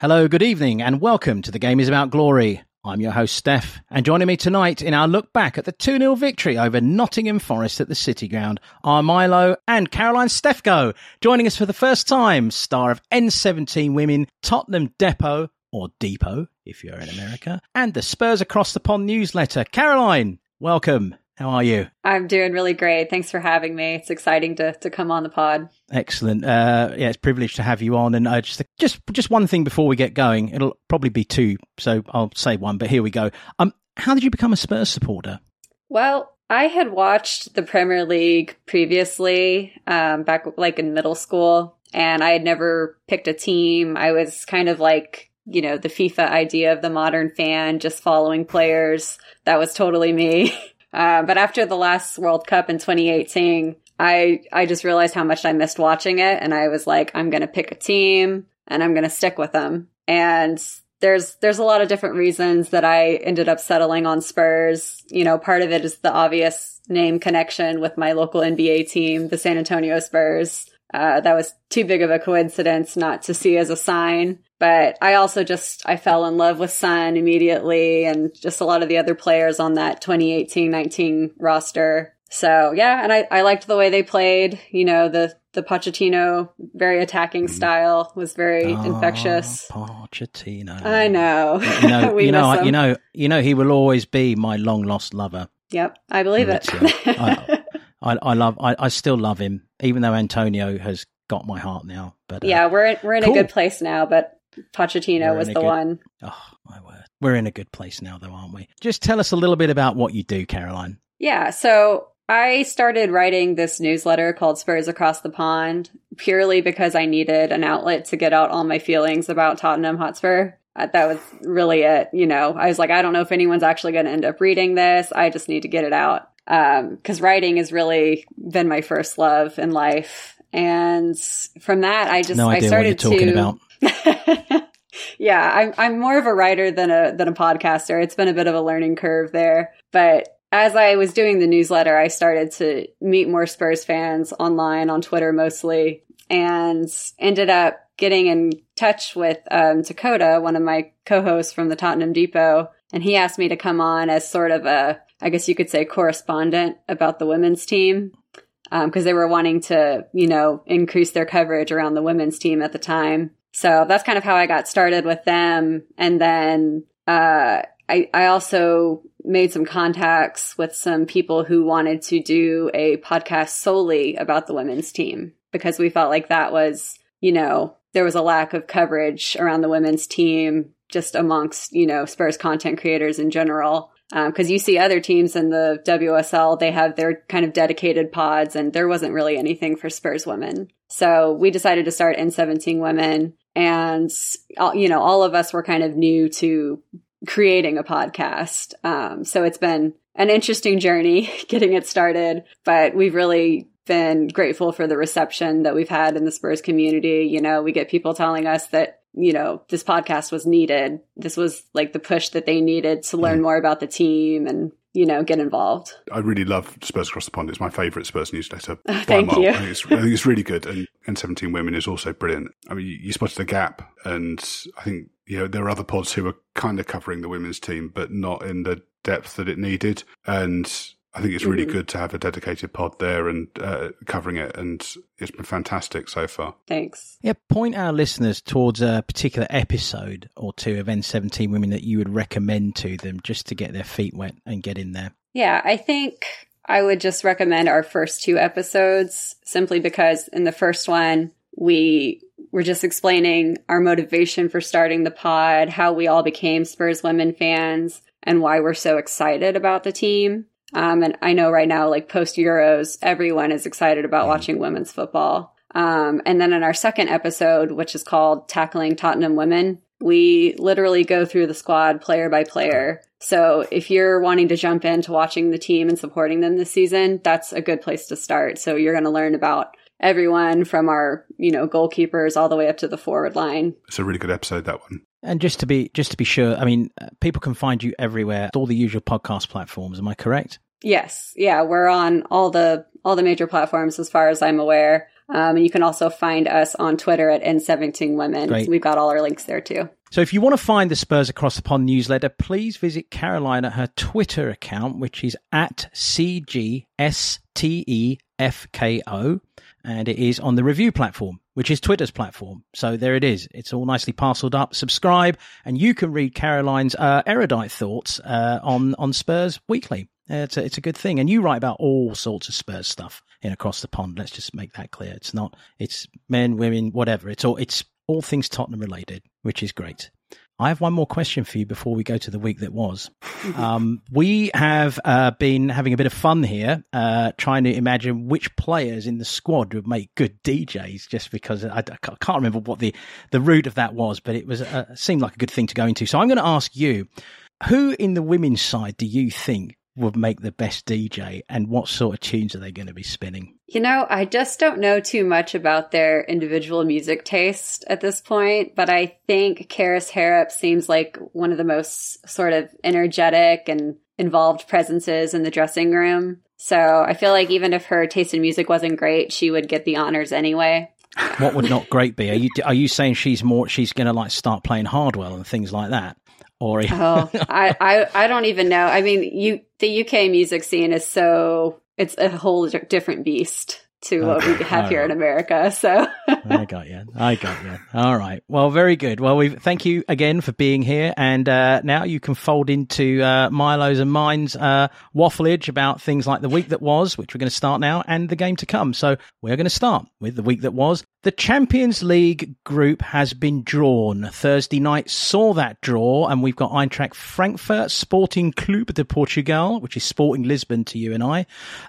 Hello, good evening, and welcome to The Game is About Glory. I'm your host, Steff, and joining me tonight in our look back at the 2 0 victory over Nottingham Forest at the City Ground are Milo and Caroline Stefko. Joining us for the first time, star of N17 Women, Tottenham Depot, or Depot if you're in America, and the Spurs Across the Pond newsletter. Caroline, welcome. How are you? I'm doing really great. Thanks for having me. It's exciting to to come on the pod. Excellent. Uh, yeah, it's a privilege to have you on. And uh, just just just one thing before we get going. It'll probably be two, so I'll say one. But here we go. Um, how did you become a Spurs supporter? Well, I had watched the Premier League previously, um, back like in middle school, and I had never picked a team. I was kind of like you know the FIFA idea of the modern fan, just following players. That was totally me. Uh, but after the last World Cup in 2018, I I just realized how much I missed watching it, and I was like, I'm gonna pick a team and I'm gonna stick with them. And there's there's a lot of different reasons that I ended up settling on Spurs. You know, part of it is the obvious name connection with my local NBA team, the San Antonio Spurs. Uh, that was too big of a coincidence not to see as a sign. But I also just, I fell in love with Son immediately and just a lot of the other players on that 2018-19 roster. So yeah, and I, I liked the way they played. You know, the, the Pochettino very attacking mm-hmm. style was very oh, infectious. Pochettino. I know. You know, you know, you know, you know, he will always be my long lost lover. Yep, I believe it. I, I, I, love, I, I still love him, even though Antonio has got my heart now. But uh, yeah, we're in, we're in cool. a good place now. But Pochettino was the good, one. Oh, my word. We're in a good place now, though, aren't we? Just tell us a little bit about what you do, Caroline. Yeah. So I started writing this newsletter called Spurs Across the Pond purely because I needed an outlet to get out all my feelings about Tottenham Hotspur. Uh, that was really it. You know, I was like, I don't know if anyone's actually going to end up reading this. I just need to get it out. Because um, writing has really been my first love in life. And from that, I just, no I started to. Yeah, I'm I'm more of a writer than a than a podcaster. It's been a bit of a learning curve there, but as I was doing the newsletter, I started to meet more Spurs fans online on Twitter mostly, and ended up getting in touch with um, Dakota, one of my co-hosts from the Tottenham Depot, and he asked me to come on as sort of a, I guess you could say, correspondent about the women's team because um, they were wanting to, you know, increase their coverage around the women's team at the time. So that's kind of how I got started with them. And then uh, I, I also made some contacts with some people who wanted to do a podcast solely about the women's team because we felt like that was, you know, there was a lack of coverage around the women's team just amongst, you know, Spurs content creators in general. Because um, you see other teams in the WSL, they have their kind of dedicated pods, and there wasn't really anything for Spurs women. So we decided to start N17 Women and you know all of us were kind of new to creating a podcast. Um, so it's been an interesting journey getting it started but we've really been grateful for the reception that we've had in the spurs community. You know we get people telling us that you know this podcast was needed. This was like the push that they needed to learn more about the team and you know, get involved. I really love Spurs Across the Pond. It's my favourite Spurs newsletter. thank you. I think, it's, I think, it's, really good. And, N17 Women is also brilliant. I mean, you, you spotted the gap, and I think, you know, there are other pods who are kind of covering the women's team, but not in the depth that it needed. And I think it's really mm-hmm. good to have a dedicated pod there and uh, covering it, and it's been fantastic so far. Thanks. Yeah, point our listeners towards a particular episode or two of N17 Women that you would recommend to them just to get their feet wet and get in there. Yeah, I think I would just recommend our first two episodes simply because in the first one, we were just explaining our motivation for starting the pod, how we all became Spurs women fans, and why we're so excited about the team. Um, and I know right now, like post Euros, everyone is excited about mm. watching women's football. Um, and then in our second episode, which is called Tackling Tottenham Women, we literally go through the squad player by player. So if you're wanting to jump into watching the team and supporting them this season, that's a good place to start. So you're going to learn about everyone from our, you know, goalkeepers all the way up to the forward line. It's a really good episode, that one. And just to be just to be sure, I mean, uh, people can find you everywhere, all the usual podcast platforms. Am I correct? Yes, yeah, we're on all the all the major platforms as far as I'm aware. Um, and you can also find us on Twitter at N17 Women. Great. We've got all our links there too. So if you want to find the Spurs Across the Pond newsletter, please visit Caroline at her Twitter account, which is at CGSTEFKO. And it is on the Revue platform, which is Twitter's platform. So there it is. It's all nicely parceled up. Subscribe, and you can read Caroline's uh, erudite thoughts uh, on on Spurs weekly. It's a, it's a good thing. And you write about all sorts of Spurs stuff in Across the Pond. Let's just make that clear. It's not, it's men, women, whatever. It's all, it's all things Tottenham related, which is great. I have one more question for you before we go to the week that was. Um, we have uh, been having a bit of fun here, uh, trying to imagine which players in the squad would make good DJs. Just because I, I can't remember what the the root of that was, but it was uh, seemed like a good thing to go into. So I'm going to ask you, who in the women's side do you think would make the best DJ, and what sort of tunes are they going to be spinning? You know, I just don't know too much about their individual music taste at this point, but I think Kerys Harrop seems like one of the most sort of energetic and involved presences in the dressing room. So I feel like even if her taste in music wasn't great, she would get the honors anyway. What would not great be? Are you are you saying she's more she's going to like start playing Hardwell and things like that? Or oh, I, I I don't even know. I mean, you the UK music scene is so it's a whole different beast to what we have here in America. So I got you. I got you. All right. Well, very good. Well, we thank you again for being here, and uh, now you can fold into uh, Milo's and mine's uh, waffleage about things like the week that was, which we're going to start now, and the game to come. So we're going to start with the week that was. The Champions League group has been drawn. Thursday night saw that draw, and we've got Eintracht Frankfurt, Sporting Clube de Portugal, which is Sporting Lisbon to you and I,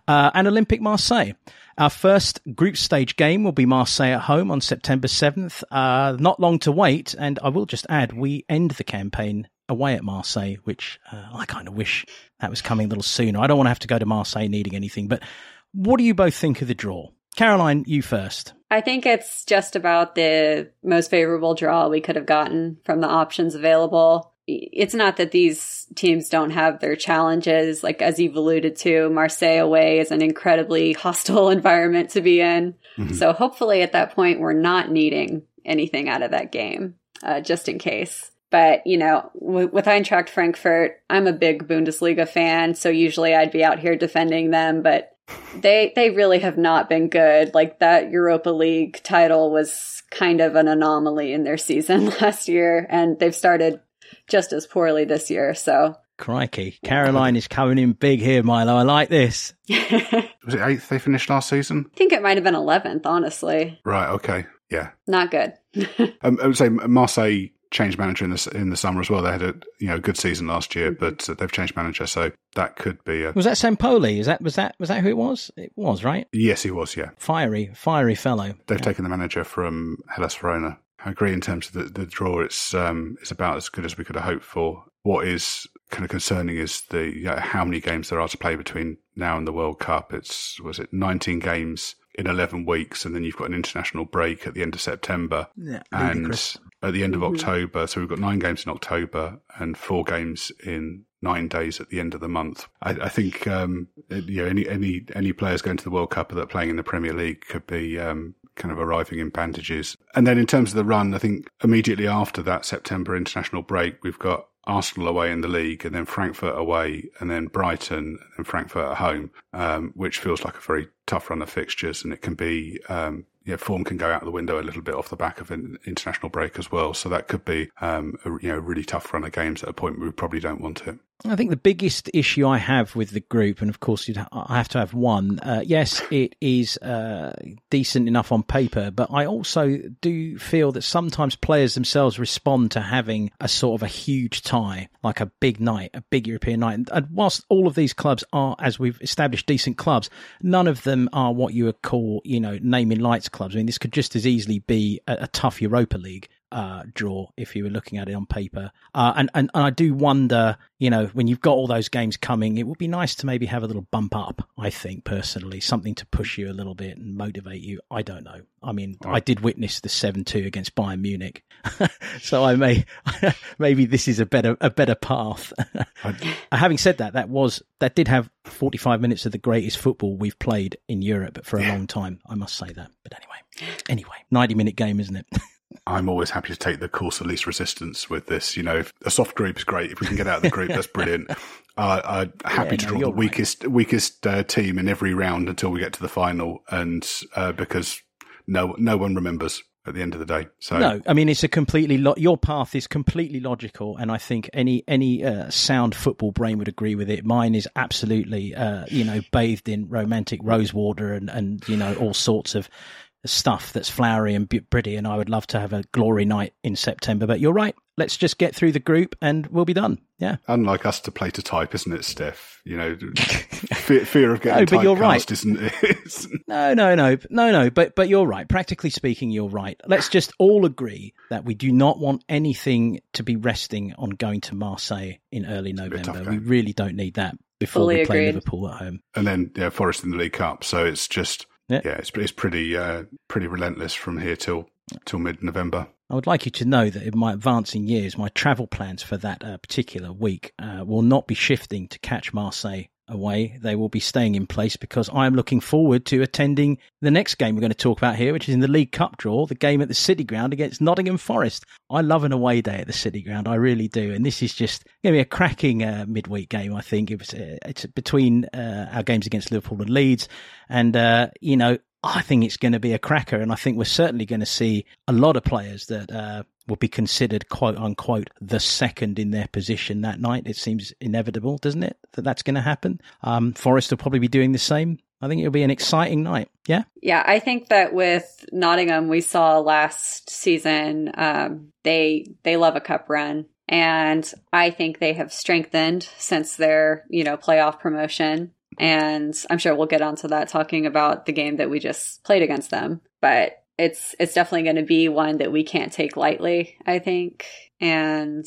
uh, and Olympique Marseille. Our first group stage game will be Marseille at home on September 7th. Uh, not long to wait. And I will just add, we end the campaign away at Marseille, which uh, I kind of wish that was coming a little sooner. I don't want to have to go to Marseille needing anything. But what do you both think of the draw? Caroline, you first. I think it's just about the most favorable draw we could have gotten from the options available it's not that these teams don't have their challenges. Like, as you've alluded to, Marseille away is an incredibly hostile environment to be in. Mm-hmm. So, hopefully, at that point, we're not needing anything out of that game, uh, just in case. But, you know, w- with Eintracht Frankfurt, I'm a big Bundesliga fan. So, usually I'd be out here defending them. But they they really have not been good. Like that Europa League title was kind of an anomaly in their season last year, and they've started just as poorly this year. So Crikey. Caroline is coming in big here, Milo. I like this. was it eighth they finished last season? I think it might have been 11th, honestly. Right, okay. Yeah. Not good. um, I would say Marseille changed manager in the in the summer as well. They had a you know good season last year, mm-hmm. but uh, they've changed manager, so that could be. A... Was that Sampaoli? Is that was that was that who it was? It was right. Yes, he was. Yeah, fiery, fiery fellow. They've yeah. taken the manager from Hellas Verona. I agree in terms of the, the draw. It's um, it's about as good as we could have hoped for. What is kind of concerning is the you know, how many games there are to play between now and the World Cup. It's was it 19 games in 11 weeks, and then you've got an international break at the end of September, yeah, and at the end of mm-hmm. October. So we've got nine games in October and four games in nine days at the end of the month. I, I think um, you know any any any players going to the World Cup or that are playing in the Premier League could be um, kind of arriving in bandages. And then in terms of the run, I think immediately after that September international break, we've got Arsenal away in the league, and then Frankfurt away, and then Brighton, and Frankfurt at home, um, which feels like a very tough run of fixtures, and it can be. Um, yeah, form can go out the window a little bit off the back of an international break as well. So that could be, um, a, you know, really tough run of games at a point we probably don't want it. I think the biggest issue I have with the group, and of course I have to have one. Uh, yes, it is uh, decent enough on paper, but I also do feel that sometimes players themselves respond to having a sort of a huge tie, like a big night, a big European night. And whilst all of these clubs are, as we've established, decent clubs, none of them are what you would call, you know, naming lights clubs. I mean, this could just as easily be a, a tough Europa League uh, draw if you were looking at it on paper. Uh, and, and, and I do wonder, you know, when you've got all those games coming, it would be nice to maybe have a little bump up, I think, personally, something to push you a little bit and motivate you. I don't know. I mean, I did witness the 7 2 against Bayern Munich. so I may, maybe this is a better, a better path. Having said that, that was, that did have 45 minutes of the greatest football we've played in Europe for a yeah. long time. I must say that. But anyway, anyway, 90 minute game, isn't it? I'm always happy to take the course of least resistance with this. You know, a soft group is great. If we can get out of the group, that's brilliant. Uh, I'm happy yeah, to draw no, the weakest right. weakest uh, team in every round until we get to the final, and uh, because no no one remembers at the end of the day. So no, I mean it's a completely lo- your path is completely logical, and I think any any uh, sound football brain would agree with it. Mine is absolutely uh, you know bathed in romantic rose water and and you know all sorts of stuff that's flowery and pretty, and I would love to have a glory night in September. But you're right. Let's just get through the group and we'll be done. Yeah. Unlike us to play to type, isn't it, Steff? You know, fear, fear of getting no, but you're right. isn't it? no, no, no, no, no. But but you're right. Practically speaking, you're right. Let's just all agree that we do not want anything to be resting on going to Marseille in early November. We really don't need that before Fully we play agreed. Liverpool at home. And then yeah, Forest in the League Cup. So it's just yeah, yeah it's, it's pretty uh, pretty relentless from here till till mid November. I would like you to know that in my advancing years, my travel plans for that uh, particular week uh, will not be shifting to catch Marseille away. They will be staying in place because I am looking forward to attending the next game we're going to talk about here, which is in the League Cup draw, the game at the City Ground against Nottingham Forest. I love an away day at the City Ground, I really do, and this is just going to be a cracking uh, midweek game. I think it was, uh, it's between uh, our games against Liverpool and Leeds, and uh, you know I think it's going to be a cracker, and I think we're certainly going to see a lot of players that will be considered "quote unquote" the second in their position that night. It seems inevitable, doesn't it, that that's going to happen? Um, Forest will probably be doing the same. I think it'll be an exciting night. Yeah. Yeah, I think that with Nottingham, we saw last season um, they they love a cup run, and I think they have strengthened since their you know playoff promotion. And I'm sure we'll get onto that talking about the game that we just played against them. But it's it's definitely going to be one that we can't take lightly, I think. And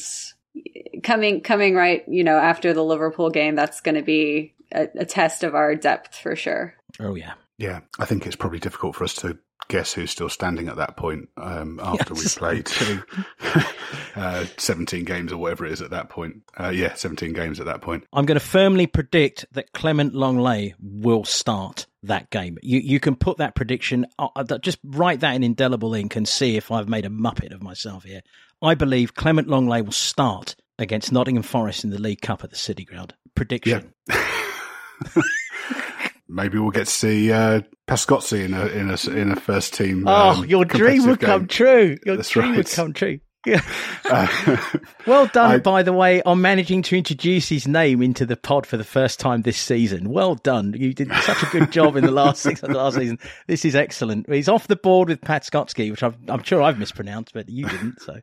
coming coming right, you know, after the Liverpool game, that's going to be a, a test of our depth for sure. Oh yeah. Yeah, I think it's probably difficult for us to guess who's still standing at that point um, after yes. we've played uh, 17 games or whatever it is at that point. Uh, yeah, 17 games at that point. I'm going to firmly predict that Clement Lenglet will start that game. You you can put that prediction, uh, uh just write that in indelible ink and see if I've made a muppet of myself here. I believe Clement Lenglet will start against Nottingham Forest in the League Cup at the City Ground. Prediction. Yeah. maybe we'll get to see uh, Paskotši in a in a in a first team. Oh, um, your dream would game. come true. Your That's dream right. would come true. Uh, well done, I, by the way, on managing to introduce his name into the pod for the first time this season. Well done. You did such a good job in the last six of the last season. This is excellent. He's off the board with Pat Skotsky, which i am sure I've mispronounced, but you didn't. So um,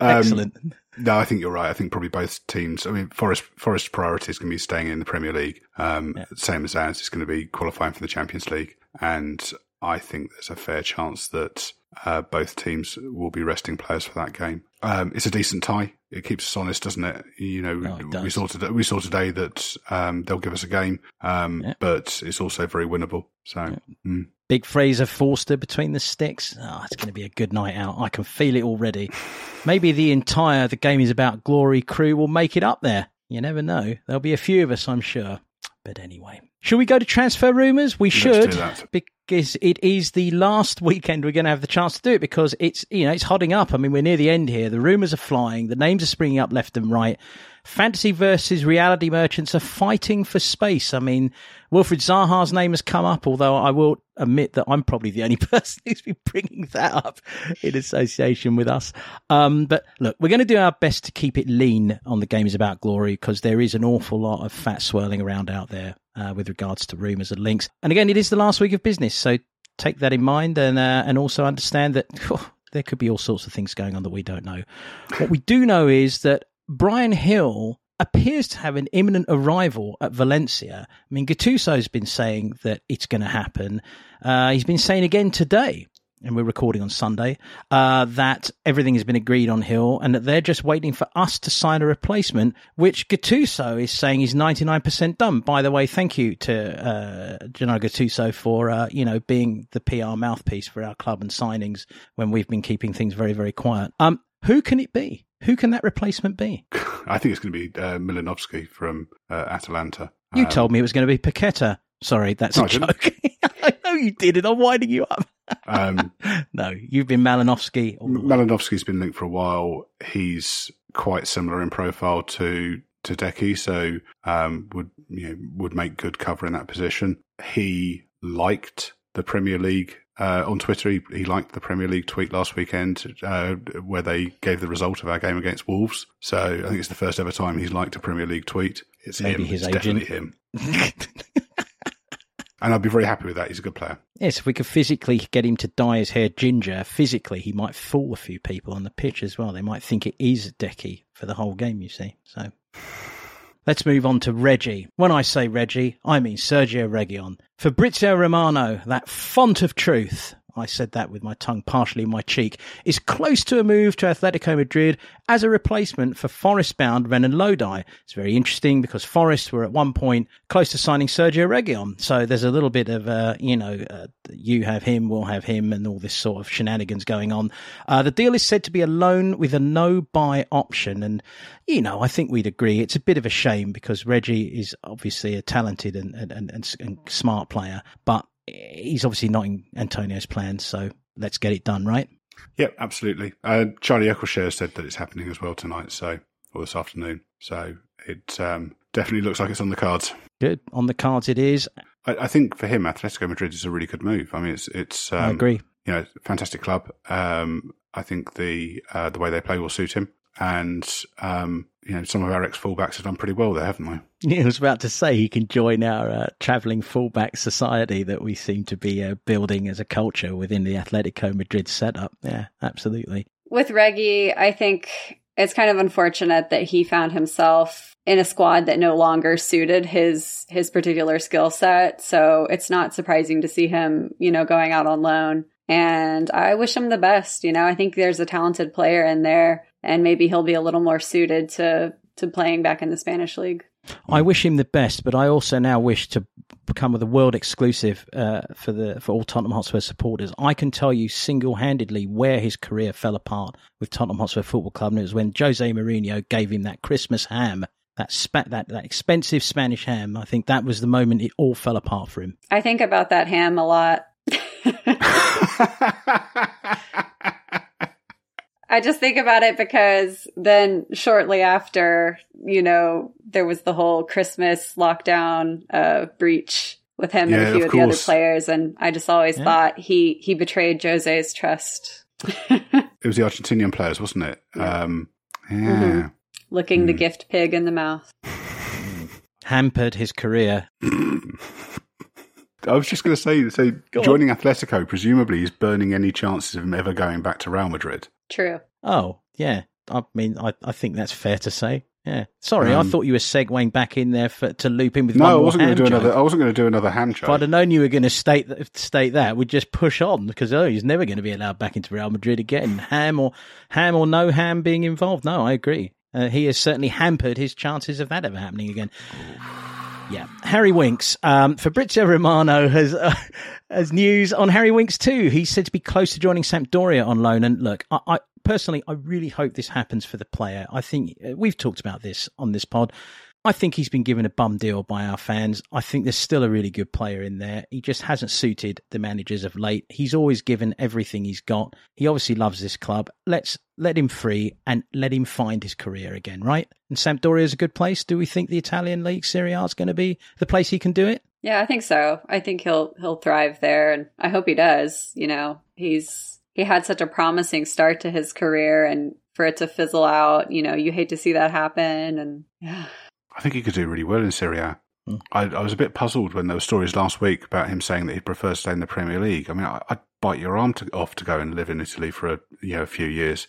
excellent. Um, no, I think you're right. I think probably both teams. I mean, Forest Forest priority is going to be staying in the Premier League. Um, yeah. Same as ours is going to be qualifying for the Champions League, and I think there's a fair chance that uh, both teams will be resting players for that game. Um, it's a decent tie. It keeps us honest, doesn't it? You know, oh, we saw today, we saw today that um, they'll give us a game, um, yeah. but it's also very winnable. So, yeah. mm. big Fraser Forster between the sticks. Oh, it's going to be a good night out. I can feel it already. Maybe the entire the game is about glory crew will make it up there. You never know. There'll be a few of us, I'm sure. But anyway, should we go to transfer rumours? We should, because it is the last weekend we're going to have the chance to do it because it's you know it's hotting up. I mean, we're near the end here. The rumours are flying. The names are springing up left and right. Fantasy versus reality merchants are fighting for space. I mean, Wilfred Zaha's name has come up, although I will admit that I'm probably the only person who's been bringing that up in association with us. Um, but look, we're going to do our best to keep it lean on the Games About Glory because there is an awful lot of fat swirling around out there uh, with regards to rumours and links. And again, it is the last week of business, so take that in mind and uh, and also understand that. Oh, there could be all sorts of things going on that we don't know. What we do know is that Bryan Gil appears to have an imminent arrival at Valencia. I mean, Gattuso's been saying that it's going to happen. Uh, he's been saying again today and we're recording on Sunday, uh, that everything has been agreed on Gil and that they're just waiting for us to sign a replacement, which Gattuso is saying is 99% done. By the way, thank you to uh, Gennaro Gattuso for, uh, you know, being the PR mouthpiece for our club and signings when we've been keeping things very, very quiet. Um, who can it be? Who can that replacement be? I think it's going to be uh, Malinovskyi from uh, Atalanta. You um, told me it was going to be Paqueta. Sorry, that's no, a joke. I know you did it. I'm winding you up. Um, no, you've been Malinovskyi. Malinovskyi's been linked for a while. He's quite similar in profile to to Deki, so um, would you know would make good cover in that position. He liked the Premier League uh, on Twitter. He, he, liked the Premier League tweet last weekend uh, where they gave the result of our game against Wolves. So I think it's the first ever time he's liked a Premier League tweet. It's Maybe him. his it's agent. definitely him. and I'd be very happy with that. He's a good player. Yes, if we could physically get him to dye his hair ginger, physically he might fool a few people on the pitch as well. They might think it is Deki for the whole game. You see, so. Let's move on to Reggie. When I say Reggie, I mean Sergio Reguilon. Fabrizio Romano, that font of truth, I said that with my tongue partially in my cheek, is close to a move to Atletico Madrid as a replacement for Forest bound Renan Lodi. It's very interesting because Forest were at one point close to signing Sergio Reguilon. So there's a little bit of, uh, you know, uh, you have him, we'll have him, and all this sort of shenanigans going on. Uh, the deal is said to be a loan with a no buy option. And, you know, I think we'd agree it's a bit of a shame because Reggie is obviously a talented and, and, and, and smart player, but he's obviously not in Antonio's plans, so let's get it done, right? Yep, absolutely. Uh, Charlie Eccleshare said that it's happening as well tonight, so or this afternoon. So it um, definitely looks like it's on the cards. Good on the cards, it is. I, I, think for him, Atletico Madrid is a really good move. I mean, it's it's. Um, I agree. You know, fantastic club. Um, I think the uh, the way they play will suit him and um, you know some of our ex fullbacks have done pretty well there, haven't they? Yeah, I was about to say he can join our uh, travelling fullback society that we seem to be uh, building as a culture within the Atletico Madrid setup. Yeah, absolutely. With Reggie, I think it's kind of unfortunate that he found himself in a squad that no longer suited his his particular skill set. So it's not surprising to see him, you know, going out on loan. And I wish him the best. You know, I think there's a talented player in there and maybe he'll be a little more suited to to playing back in the Spanish league. I wish him the best, but I also now wish to become with a world exclusive uh, for the for all Tottenham Hotspur supporters. I can tell you single handedly where his career fell apart with Tottenham Hotspur Football Club, and it was when Jose Mourinho gave him that Christmas ham. That, spa- that that expensive Spanish ham, I think that was the moment it all fell apart for him. I think about that ham a lot. I just think about it because then shortly after, you know, there was the whole Christmas lockdown uh, breach with him yeah, and a few of, of the other players, and I just always yeah. thought he he betrayed Jose's trust. it was the Argentinian players, wasn't it? Yeah. Um, yeah. Mm-hmm. Looking mm. the gift pig in the mouth. Hampered his career. I was just going to say, so Go joining on. Atletico presumably is burning any chances of him ever going back to Real Madrid. True. Oh, yeah. I mean, I, I think that's fair to say. Yeah. Sorry, um, I thought you were segueing back in there for, to loop in with no, I wasn't going to do joke. another. I wasn't going to do another hand joke. If I'd have known you were going to state state that, we'd just push on because oh, he's never going to be allowed back into Real Madrid again. Ham or ham or no ham being involved. No, I agree. Uh, he has certainly hampered his chances of that ever happening again. Yeah, Harry Winks. Um, Fabrizio Romano has uh, has news on Harry Winks too. He's said to be close to joining Sampdoria on loan. And look, I, I personally, I really hope this happens for the player. I think uh, we've talked about this on this pod. I think he's been given a bum deal by our fans. I think there's still a really good player in there. He just hasn't suited the managers of late. He's always given everything he's got. He obviously loves this club. Let's let him free and let him find his career again, right? And Sampdoria is a good place. Do we think the Italian league Serie A is going to be the place he can do it? Yeah, I think so. I think he'll he'll thrive there and I hope he does. You know, he's he had such a promising start to his career and for it to fizzle out, you know, you hate to see that happen and yeah. I think he could do really well in Serie A. Mm. I, I, was a bit puzzled when there were stories last week about him saying that he prefers to stay in the Premier League. I mean, I, would bite your arm to, off to go and live in Italy for a you know a few years.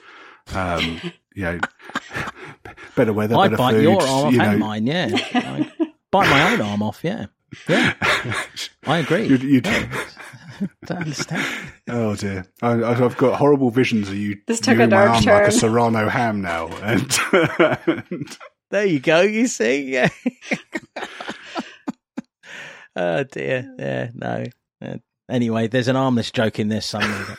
Um, you know, better weather, I'd better bite food, your arm you off know. and mine. Yeah, I'd bite my own arm off. Yeah, yeah, I agree. You'd, you'd, yeah. Don't understand. Oh dear, I, have got horrible visions of you. This took a dark turn. like a Serrano ham now, and, and... there you go. You see, yeah. oh dear, yeah, no. Anyway, there's an armless joke in this somewhere.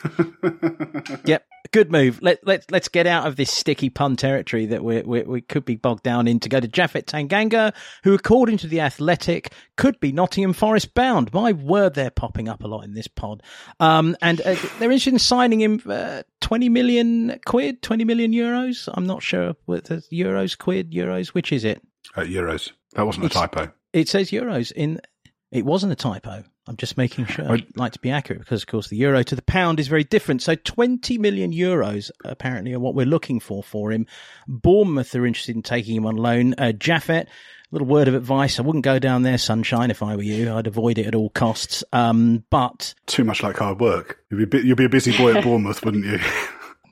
yep, good move. Let let let's get out of this sticky pun territory that we we we could be bogged down in to go to Japhet Tanganga, who, according to the Athletic, could be Nottingham Forest bound. My word, they're popping up a lot in this pod. Um, and uh, they're interested in signing him uh, twenty million quid, twenty million euros. I'm not sure what the euros, quid, euros. Which is it? Uh, euros. That wasn't it's, a typo. It says euros in. It wasn't a typo. I'm just making sure. I'd like to be accurate because, of course, the euro to the pound is very different. So 20 million euros apparently are what we're looking for for him. Bournemouth are interested in taking him on loan. Uh, a little word of advice: I wouldn't go down there, sunshine. If I were you, I'd avoid it at all costs. Um, but too much like hard work. You'd be, you'd be a busy boy at Bournemouth, wouldn't you?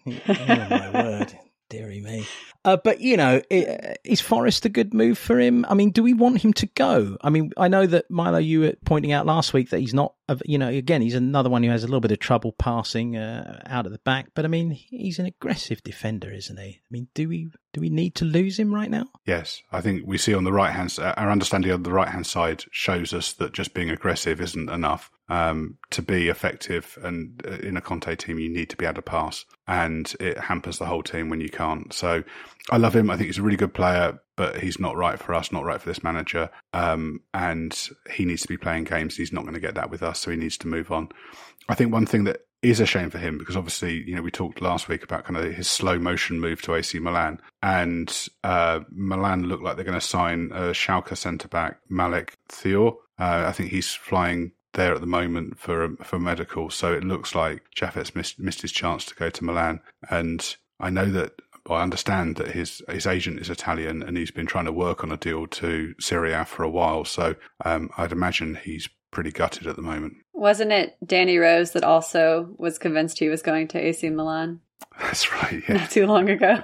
oh my word, dearie me. Uh, but you know, is Forest a good move for him? I mean, do we want him to go? I mean, I know that Milo, you were pointing out last week that he's not. You know, again, he's another one who has a little bit of trouble passing uh, out of the back. But I mean, he's an aggressive defender, isn't he? I mean, do we do we need to lose him right now? Yes, I think we see on the right hand. Our understanding of the right hand side shows us that just being aggressive isn't enough um, to be effective. And uh, in a Conte team, you need to be able to pass, and it hampers the whole team when you can't. So I love him. I think he's a really good player, but he's not right for us, not right for this manager. Um, and he needs to be playing games. He's not going to get that with us, so he needs to move on. I think one thing that is a shame for him because obviously, you know, we talked last week about kind of his slow motion move to AC Milan, and uh, Milan look like they're going to sign a Schalke centre back Malik Thiaw. Uh, I think he's flying there at the moment for for medical, so it looks like Japhet's missed, missed his chance to go to Milan, and I know that I understand that his his agent is Italian and he's been trying to work on a deal to Serie A for a while. So um, I'd imagine he's pretty gutted at the moment. Wasn't it Danny Rose that also was convinced he was going to AC Milan? That's right. Yeah. Not too long ago.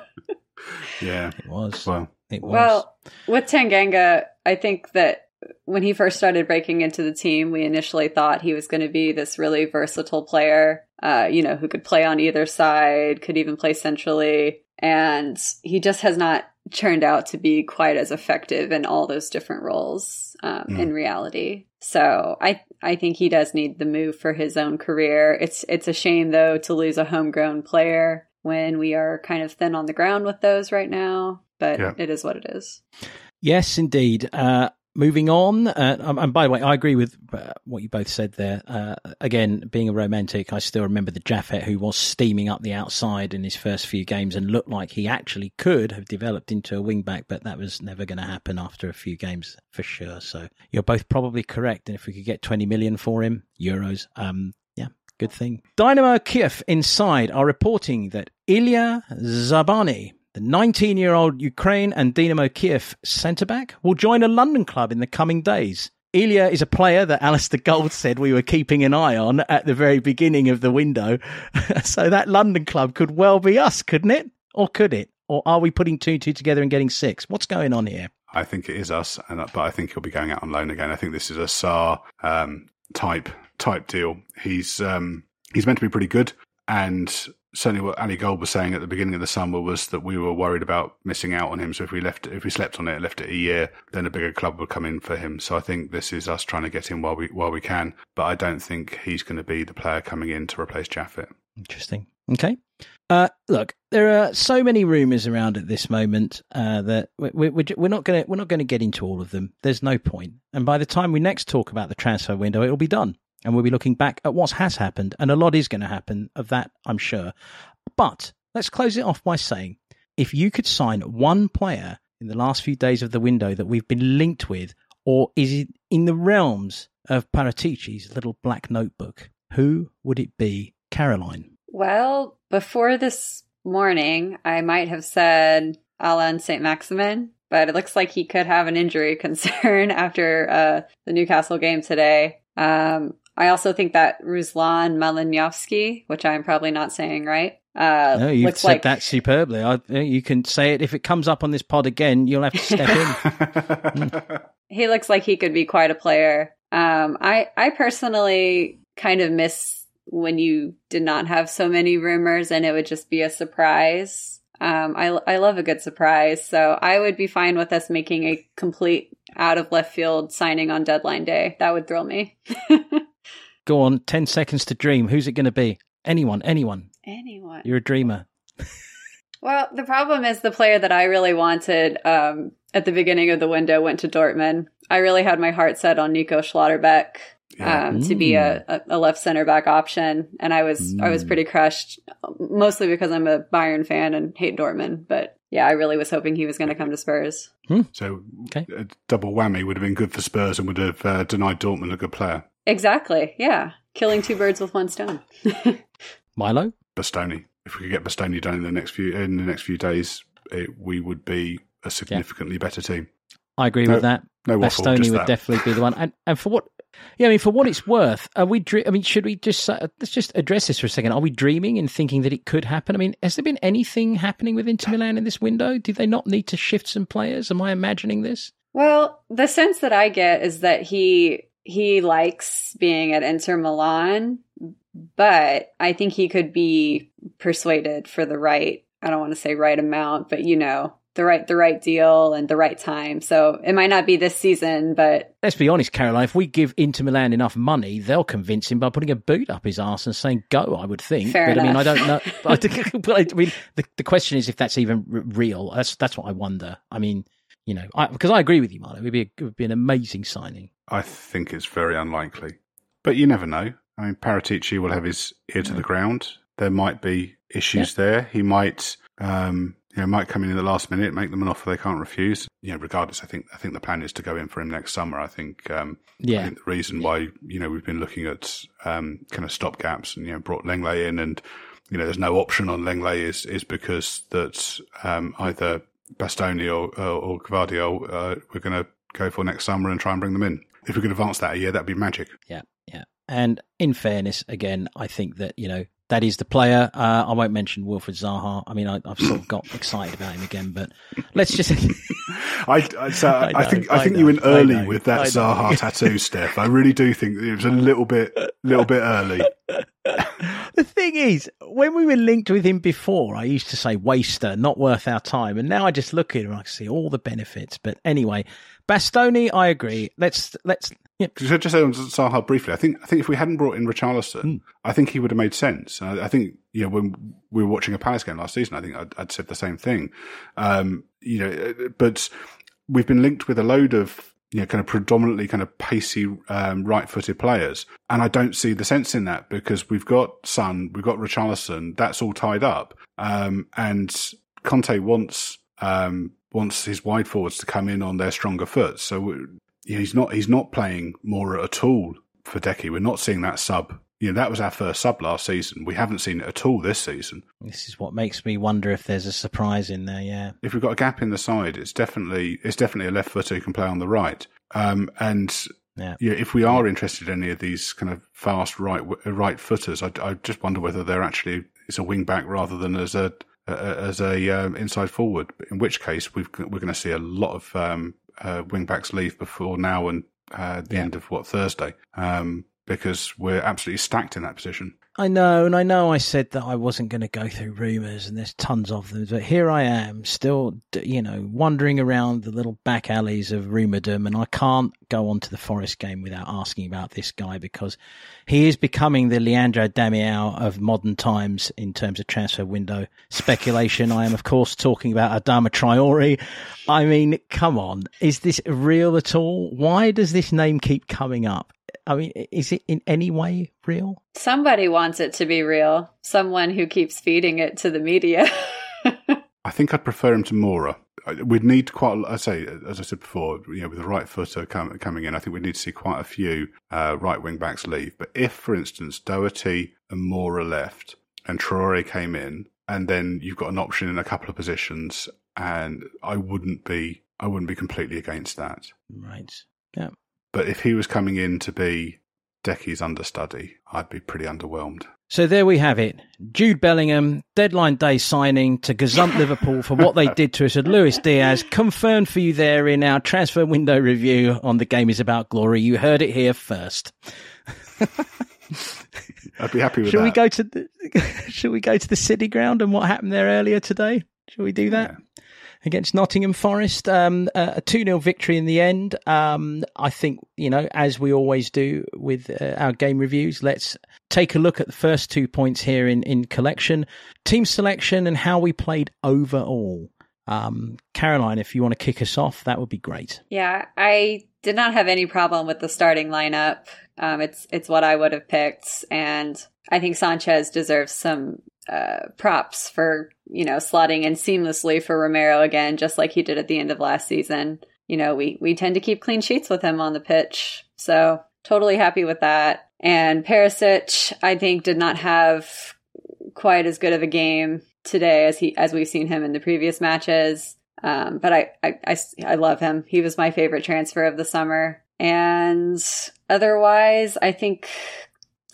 yeah, it was. Well, it was. Well, with Tanganga, I think that when he first started breaking into the team, we initially thought he was going to be this really versatile player, uh, you know, who could play on either side, could even play centrally and he just has not turned out to be quite as effective in all those different roles um, mm. in reality. So I I think he does need the move for his own career. It's it's a shame though to lose a homegrown player when we are kind of thin on the ground with those right now. But yeah. it is what it is. Yes, indeed. Uh, moving on, uh, um, and by the way, I agree with uh, what you both said there. Uh, again, being a romantic, I still remember the Japhet who was steaming up the outside in his first few games and looked like he actually could have developed into a wing back, but that was never going to happen after a few games for sure. So you're both probably correct. And if we could get 20 million for him, euros, um, yeah, good thing. Dynamo Kiev inside are reporting that Ilya Zabarnyi the 19 year old Ukraine and Dynamo Kiev centre back will join a London club in the coming days. Ilya is a player that Alasdair Gold said we were keeping an eye on at the very beginning of the window. so that London club could well be us, couldn't it? Or could it? Or are we putting two two together and getting six? What's going on here? I think it is us, and but I think he'll be going out on loan again. I think this is a Sarr um, type type deal. He's um, he's meant to be pretty good, and certainly what Ali Gold was saying at the beginning of the summer was that we were worried about missing out on him. So if we left, if we slept on it, left it a year, then a bigger club would come in for him. So I think this is us trying to get him while we while we can. But I don't think he's going to be the player coming in to replace Japhet. Interesting. Okay. Uh, look, there are so many rumours around at this moment uh, that we're, we're not going to we're not going to get into all of them. There's no point. And by the time we next talk about the transfer window, it'll be done and we'll be looking back at what has happened, and a lot is going to happen of that, I'm sure. But let's close it off by saying if you could sign one player in the last few days of the window that we've been linked with, or is it in the realms of Paratici's little black notebook, who would it be, Caroline? Well, before this morning, I might have said Allan St. Maximin, but it looks like he could have an injury concern after uh, the Newcastle game today. Um, I also think that Ruslan Malinovsky, which I'm probably not saying right. Uh, no, you've said like... that superbly. I, you can say it if it comes up on this pod again. You'll have to step in. He looks like he could be quite a player. Um, I I personally kind of miss when you did not have so many rumors and it would just be a surprise. Um, I, I love a good surprise. So I would be fine with us making a complete out of left field signing on deadline day. That would thrill me. Go on, 10 seconds to dream. Who's it going to be? Anyone, anyone. Anyone. You're a dreamer. well, the problem is the player that I really wanted um, at the beginning of the window went to Dortmund. I really had my heart set on Nico Schlotterbeck Yeah. um, to be a, a a left center back option, and I was I was Mm. pretty crushed, mostly because I'm a Bayern fan and hate Dortmund. But yeah, I really was hoping he was going to come to Spurs. So Okay. a double whammy would have been good for Spurs and would have uh, denied Dortmund a good player. Exactly. Yeah, killing two birds with one stone. Milo? Bastoni. If we could get Bastoni done in the next few in the next few days, it, we would be a significantly better team. I agree No, with that. No waffle, Bastoni just would that. definitely be the one. And and for what? Yeah, I mean, for what it's worth, are we? Dre- I mean, should we just uh, let's just address this for a second? Are we dreaming and thinking that it could happen? I mean, has there been anything happening with Inter Milan in this window? Do they not need to shift some players? Am I imagining this? Well, the sense that I get is that he he likes being at Inter Milan, but I think he could be persuaded for the right I don't want to say right amount, but you know, the right the right deal and the right time. So it might not be this season, but Let's be honest, Caroline. If we give Inter Milan enough money, they'll convince him by putting a boot up his ass and saying "go." I would think. Fair but I mean, I don't know. I, think- but I mean, the, the question is if that's even r- real. That's that's what I wonder. I mean, you know, I, because I agree with you, Milo. It would be a, it would be an amazing signing. I think it's very unlikely, but you never know. I mean, Paratici will have his ear to the ground. There might be issues there. He might, um, you know, might come in in the last minute, make them an offer they can't refuse. You know, regardless, I think I think the plan is to go in for him next summer. I think, um, I Yeah, think the reason why you know we've been looking at um, kind of stop gaps and you know brought Lenglet in and you know there's no option on Lenglet is is because that um, either Bastoni or or, or Gvardiol uh, we're going to go for next summer and try and bring them in. If we could advance that a year, that'd be magic. yeah, yeah. And in fairness, again, I think that you know that is the player. Uh, I won't mention Wilfred Zaha. I mean, I, I've sort of got excited about him again, but let's just. I, I, so I I, think I, I think know, you went early with that Zaha tattoo, Steff. I really do think it was a little bit little bit early. the thing is, when we were linked with him before, I used to say waster, not worth our time, and now I just look at him and I see all the benefits. But anyway, Bastoni, I agree. Let's let's. Yeah, Just just say on Zaha briefly, I think I think if we hadn't brought in Richarlison, Hmm. I think he would have made sense. I, I think you know when we were watching a Palace game last season, I think I'd, I'd said the same thing. Um, you know, but we've been linked with a load of you know kind of predominantly kind of pacey um, right-footed players, and I don't see the sense in that because we've got Son, we've got Richarlison, that's all tied up, um, and Conte wants. Um, wants his wide forwards to come in on their stronger foot. So you know, he's not he's not playing Moura at all for Deki. We're not seeing that sub. You know, that was our first sub last season. We haven't seen it at all this season. this is what makes me wonder if there's a surprise in there. Yeah, If we've got a gap in the side, it's definitely it's definitely a left footer who can play on the right. Um, and yeah. if we are interested in any of these kind of fast right right footers, I, I just wonder whether they're actually it's a wing back rather than as a, as a um, inside forward. In which case, we've, we're going to see a lot of um, uh, wing backs leave before now and uh, the Yeah. end of what Thursday, um, because we're absolutely stacked in that position. I know, and I know I said that I wasn't going to go through rumours, and there's tons of them, but here I am, still, you know, wandering around the little back alleys of rumourdom, and I can't go on to the Forest game without asking about this guy because he is becoming the Leandro Damiao of modern times in terms of transfer window speculation. I am, of course, talking about Adama Traore. I mean, come on, is this real at all? Why does this name keep coming up? I mean, is it in any way real? somebody wants it to be real. Someone who keeps feeding it to the media. I think I'd prefer him to Moura. We'd need quite. a- I say, as I said before, you know, with the right footer com- coming in, I think we need to see quite a few uh, right wing backs leave. But if, for instance, Doherty and Moura left and Traore came in, and then you've got an option in a couple of positions, and I wouldn't be, I wouldn't be completely against that. Right. Yeah. But if he was coming in to be Deki's understudy, I'd be pretty underwhelmed. So there we have it. Jude Bellingham, deadline day signing to gazump Liverpool for what they did to us at Luis Diaz, confirmed for you there in our transfer window review on The Game is About Glory. You heard it here first. I'd be happy with should that. we go to the Should we go to the City Ground and what happened there earlier today? Shall we do that? Yeah. Against Nottingham Forest, um, a 2 0 victory in the end. Um, I think, you know, as we always do with uh, our game reviews, let's take a look at the first two points here in, in collection team selection and how we played overall. Um, Caroline, if you want to kick us off, that would be great. Yeah, I did not have any problem with the starting lineup. Um, it's it's what I would have picked, and I think Sanchez deserves some uh, props for you know slotting in seamlessly for Romero again, just like he did at the end of last season. You know, we we tend to keep clean sheets with him on the pitch, so totally happy with that. And Perisic, I think, did not have quite as good of a game today as he as we've seen him in the previous matches. Um, but I, I, I, I love him. He was my favorite transfer of the summer. And otherwise, I think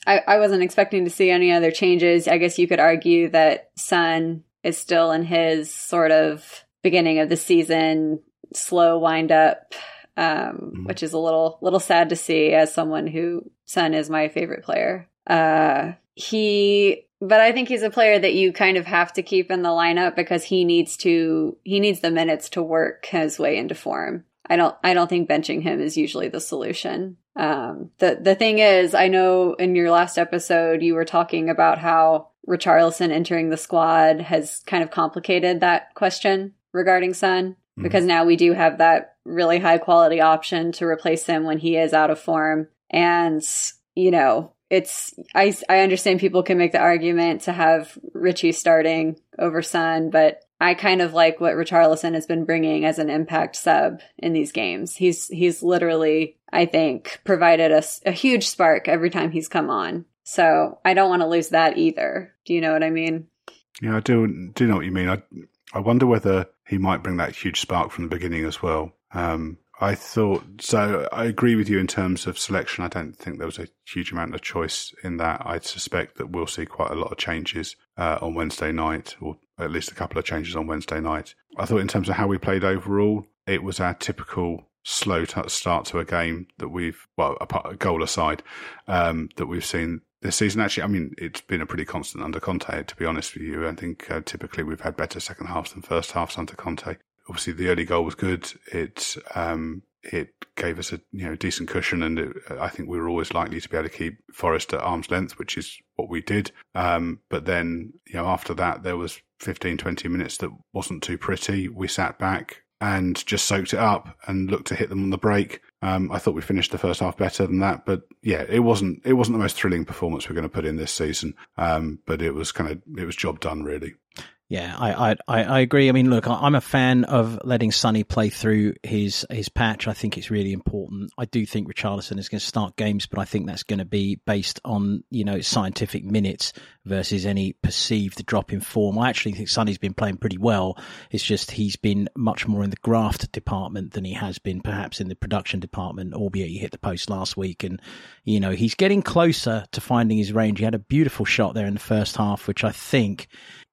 I, I wasn't expecting to see any other changes. I guess you could argue that Son is still in his sort of beginning of the season slow wind up, um, mm-hmm. which is a little little sad to see as someone who Son is my favorite player. Uh, he, but I think he's a player that you kind of have to keep in the lineup because he needs to he needs the minutes to work his way into form. I don't I don't think benching him is usually the solution. Um, the the thing is, I know in your last episode you were talking about how Richarlison entering the squad has kind of complicated that question regarding Son mm-hmm. because now we do have that really high quality option to replace him when he is out of form, and you know it's I I understand people can make the argument to have Richie starting over Son but I kind of like what Richarlison has been bringing as an impact sub in these games. He's he's literally, I think, provided us a, a huge spark every time he's come on. So I don't want to lose that either. Do you know what I mean? Yeah, I do. Do know what you mean. I I wonder whether he might bring that huge spark from the beginning as well. Um, I thought so. I agree with you in terms of selection. I don't think there was a huge amount of choice in that. I suspect that we'll see quite a lot of changes uh, on Wednesday night, or at least a couple of changes on Wednesday night. I thought in terms of how we played overall, it was our typical slow t- start to a game that we've well, a, a goal aside, um, that we've seen this season. Actually, I mean, it's been a pretty constant under Conte. To be honest with you, I think uh, typically we've had better second halves than first halves under Conte obviously the early goal was good. It um, it gave us a you know decent cushion, and it, I think we were always likely to be able to keep Forest at arm's length, which is what we did. Um, but then you know after that there was 15, 20 minutes that wasn't too pretty. We sat back and just soaked it up and looked to hit them on the break. Um, I thought we finished the first half better than that, but yeah, it wasn't it wasn't the most thrilling performance we're going to put in this season. Um, but it was kind of it was job done really. Yeah, I, I, I agree. I mean, look, I'm a fan of letting Sonny play through his his patch. I think it's really important. I do think Richarlison is going to start games, but I think that's going to be based on you know scientific minutes versus any perceived drop in form. I actually think Sonny's been playing pretty well. It's just he's been much more in the graft department than he has been perhaps in the production department. Albeit he hit the post last week, and you know he's getting closer to finding his range. He had a beautiful shot there in the first half, which I think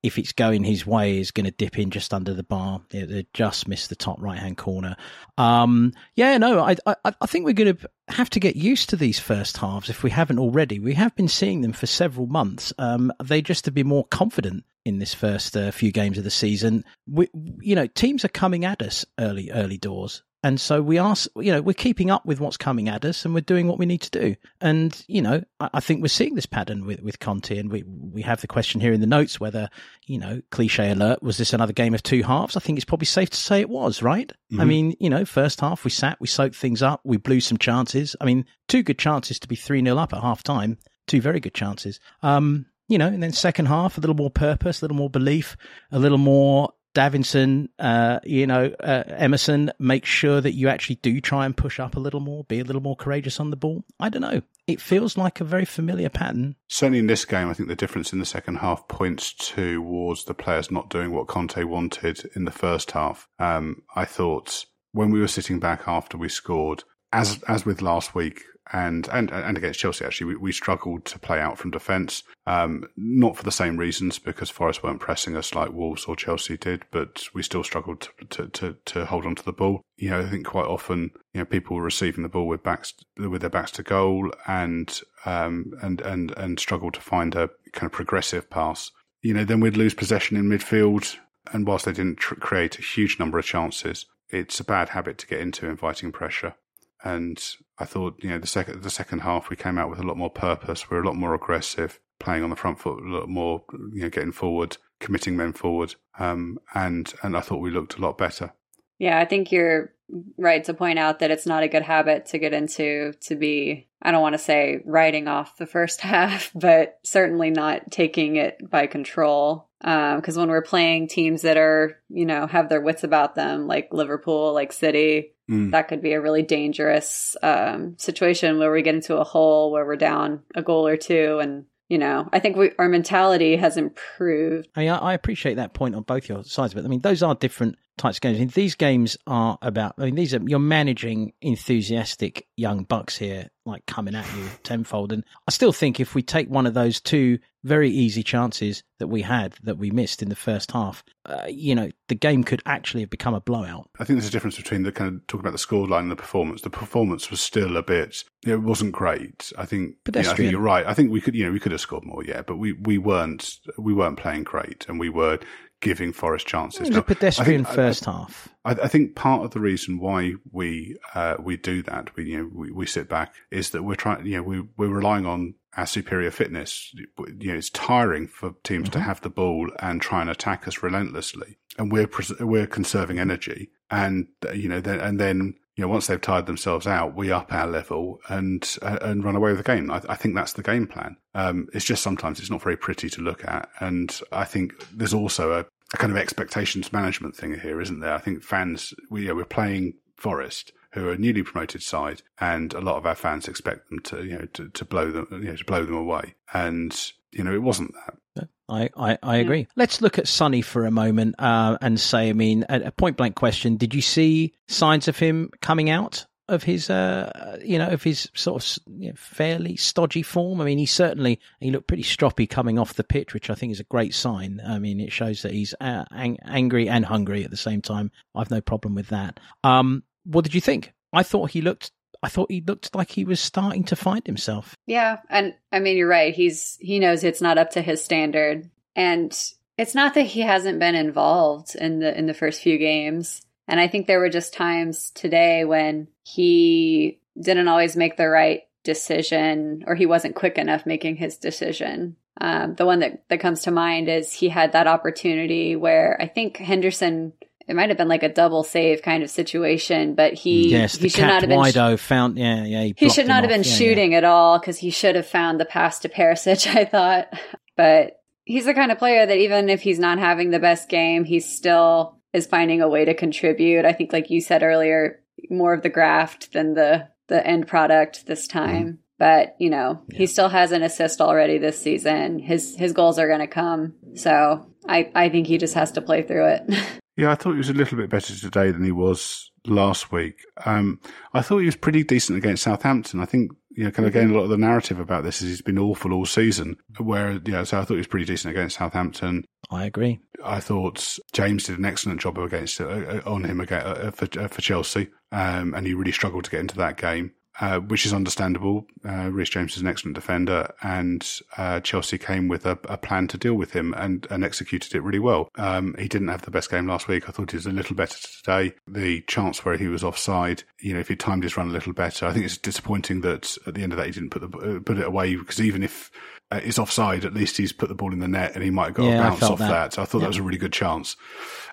if it's going his way, is going to dip in just under the bar. It, just missed the top right hand corner. Um, yeah, no, I, I, I think we're going to have to get used to these first halves if we haven't already. We have been seeing them for several months. Um, they just to be more confident in this first uh, few games of the season. We, you know, teams are coming at us early, early doors. And so we are, you know, we're keeping up with what's coming at us and we're doing what we need to do. And, you know, I, I, think we're seeing this pattern with, with Conte. And we, we have the question here in the notes whether, you know, cliche alert, was this another game of two halves? I think it's probably safe to say it was, right? Mm-hmm. I mean, you know, first half we sat, we soaked things up, we blew some chances. I mean, two good chances to be 3 0 up at half time, two very good chances. Um, you know, and then second half, a little more purpose, a little more belief, a little more Davinson, uh, you know, uh, Emerson, make sure that you actually do try and push up a little more, be a little more courageous on the ball. I don't know. It feels like a very familiar pattern. Certainly in this game, I think the difference in the second half points towards the players not doing what Conte wanted in the first half. Um, I thought when we were sitting back after we scored, as as with last week, and and and against Chelsea actually we, we struggled to play out from defence. Um, not for the same reasons because Forest weren't pressing us like Wolves or Chelsea did, but we still struggled to to to, to hold on to the ball. You know, I think quite often you know people were receiving the ball with backs with their backs to goal and um and and and struggle to find a kind of progressive pass. You know, then we'd lose possession in midfield, and whilst they didn't tr- create a huge number of chances, it's a bad habit to get into inviting pressure. And I thought, you know, the second the second half we came out with a lot more purpose. We are a lot more aggressive, playing on the front foot, a lot more, you know, getting forward, committing men forward. Um, and and I thought we looked a lot better. Yeah, I think you're right to point out that it's not a good habit to get into to be I don't want to say writing off the first half, but certainly not taking it by control. Because um, when we're playing teams that are, you know, have their wits about them, like Liverpool, like City, mm. that could be a really dangerous um, situation where we get into a hole where we're down a goal or two and you know, I think we, our mentality has improved. I, I appreciate that point on both your sides, but I mean, those are different types of games. I mean, these games are about. I mean, these are you're managing enthusiastic young bucks here, like coming at you tenfold. And I still think if we take one of those two very easy chances that we had that we missed in the first half, uh, you know, the game could actually have become a blowout. I think there's a difference between the kind of talking about the scoreline and the performance. The performance was still a bit, it wasn't great. I think, you know, I think you're right. I think we could, you know, we could have scored more, yeah, but we, we weren't, we weren't playing great and we were giving Forest chances. It was now, a pedestrian think, first I, half. I, I, think part of the reason why we uh, we do that, we you know we, we sit back, is that we're trying. You know, we we're relying on our superior fitness. You know, it's tiring for teams mm-hmm. to have the ball and try and attack us relentlessly, and we're we're conserving energy, and you know, then and then you know, once they've tired themselves out, we up our level and uh, and run away with the game. I, I think that's the game plan. Um, it's just sometimes it's not very pretty to look at, and I think there's also a, a kind of expectations management thing here, isn't there? I think fans, we you know, we're playing Forest, who are a newly promoted side, and a lot of our fans expect them to you know to, to blow them you know to blow them away, and you know it wasn't that. I, I, I agree. Yeah. Let's look at Sonny for a moment uh, and say, I mean, a, a point blank question: Did you see signs of him coming out of his, uh, you know, of his sort of you know, fairly stodgy form? I mean, he certainly he looked pretty stroppy coming off the pitch, which I think is a great sign. I mean, it shows that he's uh, ang- angry and hungry at the same time. I've no problem with that. Um, what did you think? I thought he looked I thought he looked like he was starting to find himself. Yeah, and I mean you're right. He's he knows it's not up to his standard. And it's not that he hasn't been involved in the in the first few games. And I think there were just times today when he didn't always make the right decision or he wasn't quick enough making his decision. Um, the one that, that comes to mind is he had that opportunity where I think Henderson it might have been like a double save kind of situation, but he yes, he should not have been Wido found yeah yeah he, he should not have been yeah, shooting yeah. at all because he should have found the pass to Perisic. I thought, but he's the kind of player that even if he's not having the best game, he's still is finding a way to contribute. I think, like you said earlier, more of the graft than the the end product this time. Mm. But you know, yeah. he still has an assist already this season. His his goals are going to come. So I I think he just has to play through it. Yeah, I thought he was a little bit better today than he was last week. Um, I thought he was pretty decent against Southampton. I think, you know, kind of mm-hmm. again, a lot of the narrative about this is he's been awful all season. Where, you know, so I thought he was pretty decent against Southampton. I agree. I thought James did an excellent job against uh, on him again, uh, for, uh, for Chelsea, um, and he really struggled to get into that game uh, which is understandable. Uh, Reece James is an excellent defender, and uh, Chelsea came with a, a, plan to deal with him and, and executed it really well. Um, he didn't have the best game last week. I thought he was a little better today. The chance where he was offside, you know, if he timed his run a little better, I think it's disappointing that at the end of that he didn't put the uh, put it away because even if uh, it's offside, at least he's put the ball in the net and he might have got yeah, a bounce off that. that. I thought that was a really good chance.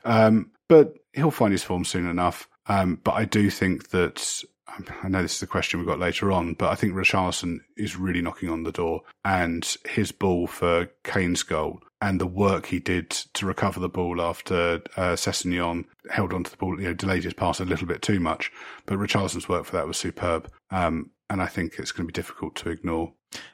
Um, but he'll find his form soon enough. Um, but I do think that I know this is a question we've got later on, but I think Richarlison is really knocking on the door, and his ball for Kane's goal and the work he did to recover the ball after uh, Sessegnon held onto the ball, you know, delayed his pass a little bit too much. But Richarlison's work for that was superb, um, and I think it's going to be difficult to ignore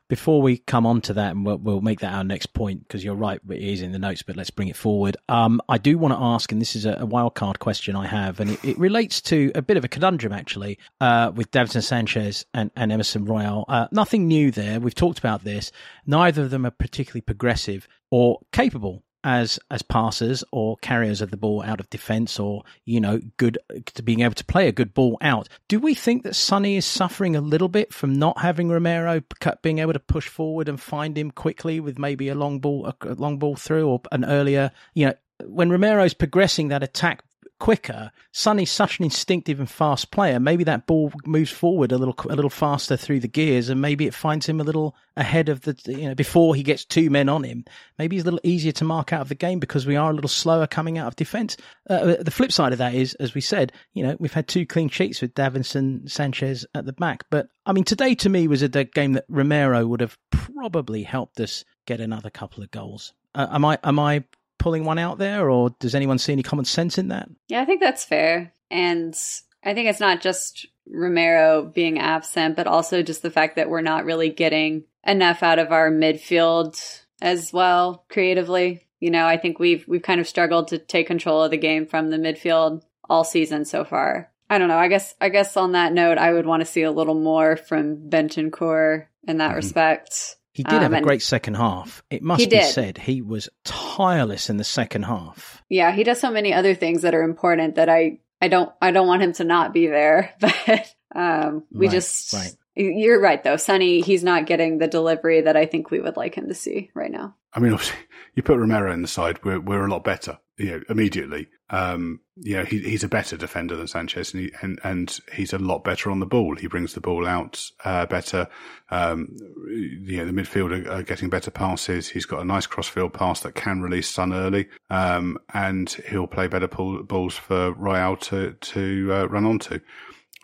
Before we come on to that, and we'll, we'll make that our next point because you're right, it is in the notes, but let's bring it forward. Um, I do want to ask, and this is a, a wildcard question I have, and it, it, relates to a bit of a conundrum actually uh, with Davinson Sanchez and, and Emerson Royal. Uh, nothing new there. We've talked about this. Neither of them are particularly progressive or capable as as passers or carriers of the ball out of defence or you know good to being able to play a good ball out. Do we think that Sonny is suffering a little bit from not having Romero being able to push forward and find him quickly with maybe a long ball a long ball through or an earlier you know when Romero's progressing that attack quicker. Sonny's such an instinctive and fast player. Maybe that ball moves forward a little a little faster through the gears, and maybe it finds him a little ahead of the you know before he gets two men on him. Maybe he's a little easier to mark out of the game because we are a little slower coming out of defence. Uh, uh, the flip side of that is, as we said, you know we've had two clean sheets with Davinson Sanchez at the back, but I mean today to me was a game that Romero would have probably helped us get another couple of goals. Uh, am I am I pulling one out there, or does anyone see any common sense in that? Yeah, I think that's fair. And I think it's not just Romero being absent, but also just the fact that we're not really getting enough out of our midfield as well creatively. You know, I think we've we've kind of struggled to take control of the game from the midfield all season so far. I don't know. I guess I guess on that note, I would want to see a little more from Bentancur in that mm-hmm. respect. He did um, have a great second half. It must be said he was tireless in the second half. Yeah, he does so many other things that are important that I I don't I don't want him to not be there, but um we right, just right. You're right though. Sonny, he's not getting the delivery that I think we would like him to see right now. I mean, obviously, you put Romero in the side, we're we're a lot better, you know, immediately. Um, you know, he, he's a better defender than Sanchez, and, he, and and he's a lot better on the ball. He brings the ball out uh, better. Um, you know, the midfield are, are, getting better passes. He's got a nice crossfield pass that can release Son early, um, and he'll play better pull, balls for Royal to to uh, run onto.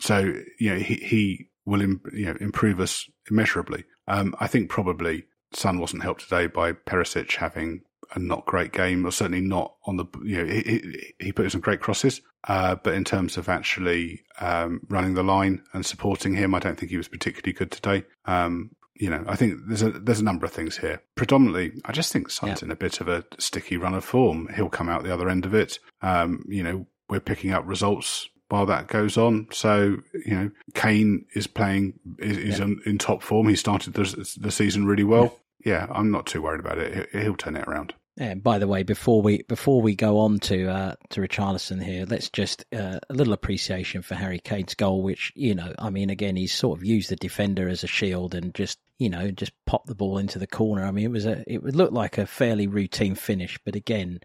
So you know, he he will you know improve us immeasurably. Um, I think probably Son wasn't helped today by Perisic having a not great game, or certainly not on the you know he, he put in some great crosses, uh, but in terms of actually um, running the line and supporting him, I don't think he was particularly good today. Um, you know, I think there's a there's a number of things here. Predominantly, I just think Son's yeah. in a bit of a sticky run of form. He'll come out the other end of it. Um, you know, we're picking up results while that goes on. So you know, Kane is playing is, is yeah. in, in, top form. He started the, the season really well yeah, I'm not too worried about it. He'll turn it around. And by the way, before we before we go on to uh, to Richarlison here, let's just uh, a little appreciation for Harry Kane's goal, which you know, I mean, again, he's sort of used the defender as a shield and just you know just popped the ball into the corner. I mean, it was a it would look like a fairly routine finish, but again,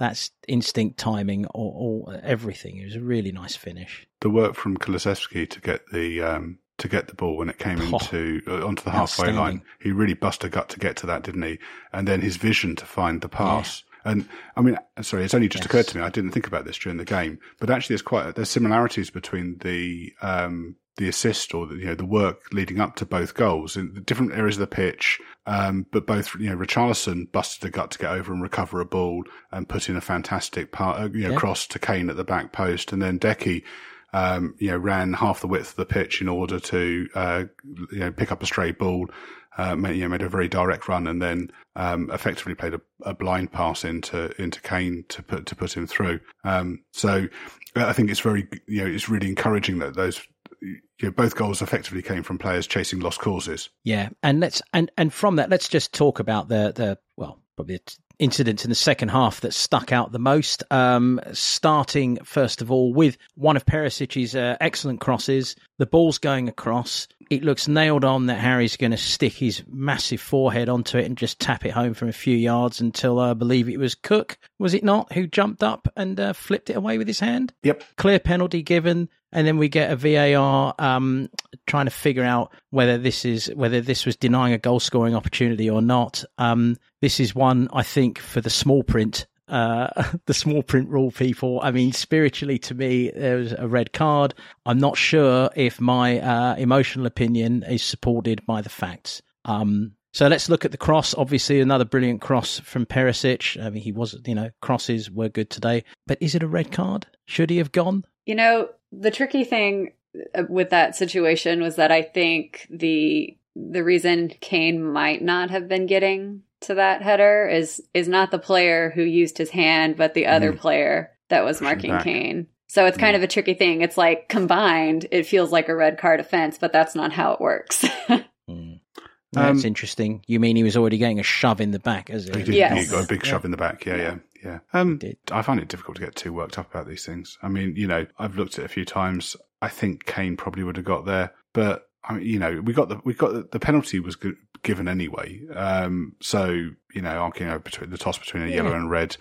that's instinct timing or, or everything. It was a really nice finish. The work from Kulusevski to get the um, to get the ball when it came oh, into uh, onto the halfway line. He really bust a gut to get to that, didn't he? And then his vision to find the pass. Yeah. And I mean, sorry, it's only just yes. occurred to me. I didn't think about this during the game, but actually, there's quite there's similarities between the um, the assist or the, you know the work leading up to both goals in the different areas of the pitch. Um, but both you know Richarlison busted a gut to get over and recover a ball and put in a fantastic part, uh, you know, yeah. cross to Kane at the back post, and then Deki um, you know, ran half the width of the pitch in order to, uh, you know, pick up a stray ball, uh, made, you know, made a very direct run and then, um, effectively played a, a, blind pass into, into Kane to put, to put him through. Um, so I think it's very, you know, it's really encouraging that those, you know, both goals effectively came from players chasing lost causes. Yeah, and let's and and from that, let's just talk about the the well, probably incidents in the second half that stuck out the most. Um, starting first of all with one of Perisic's uh, excellent crosses, the ball's going across. It looks nailed on that Harry's going to stick his massive forehead onto it and just tap it home from a few yards until uh, I believe it was Cook, was it not, who jumped up and uh, flipped it away with his hand? Yep. Clear penalty given and then we get a VAR um, trying to figure out whether this is whether this was denying a goal scoring opportunity or not. Um, this is one I think for the small print. Uh, the small print rule people. I mean, spiritually to me, there was a red card. I'm not sure if my uh, emotional opinion is supported by the facts. Um, so let's look at the cross. Obviously, another brilliant cross from Perisic. I mean, he was, you know, crosses were good today. But is it a red card? Should he have gone? You know, the tricky thing uh, with that situation was that I think the the reason Kane might not have been getting to that header is is not the player who used his hand, but the other Mm. plair that was Pushing marking back. Kane. So it's kind Mm. of a tricky thing. It's like combined, it feels like a red card offense, but that's not how it works. Mm. That's Um, interesting. You mean he was already getting a shove in the back, as He it? did. Yes. He got a big shove in the back. Yeah, yeah, yeah. Um, Did. I find it difficult to get too worked up about these things. I mean, you know, I've looked at it a few times. I think Kane probably would have got there, but I mean, you know, we got the we got the, the penalty was g- given anyway. Um, so you know, arguing over between the toss between a Yeah. yellow and red.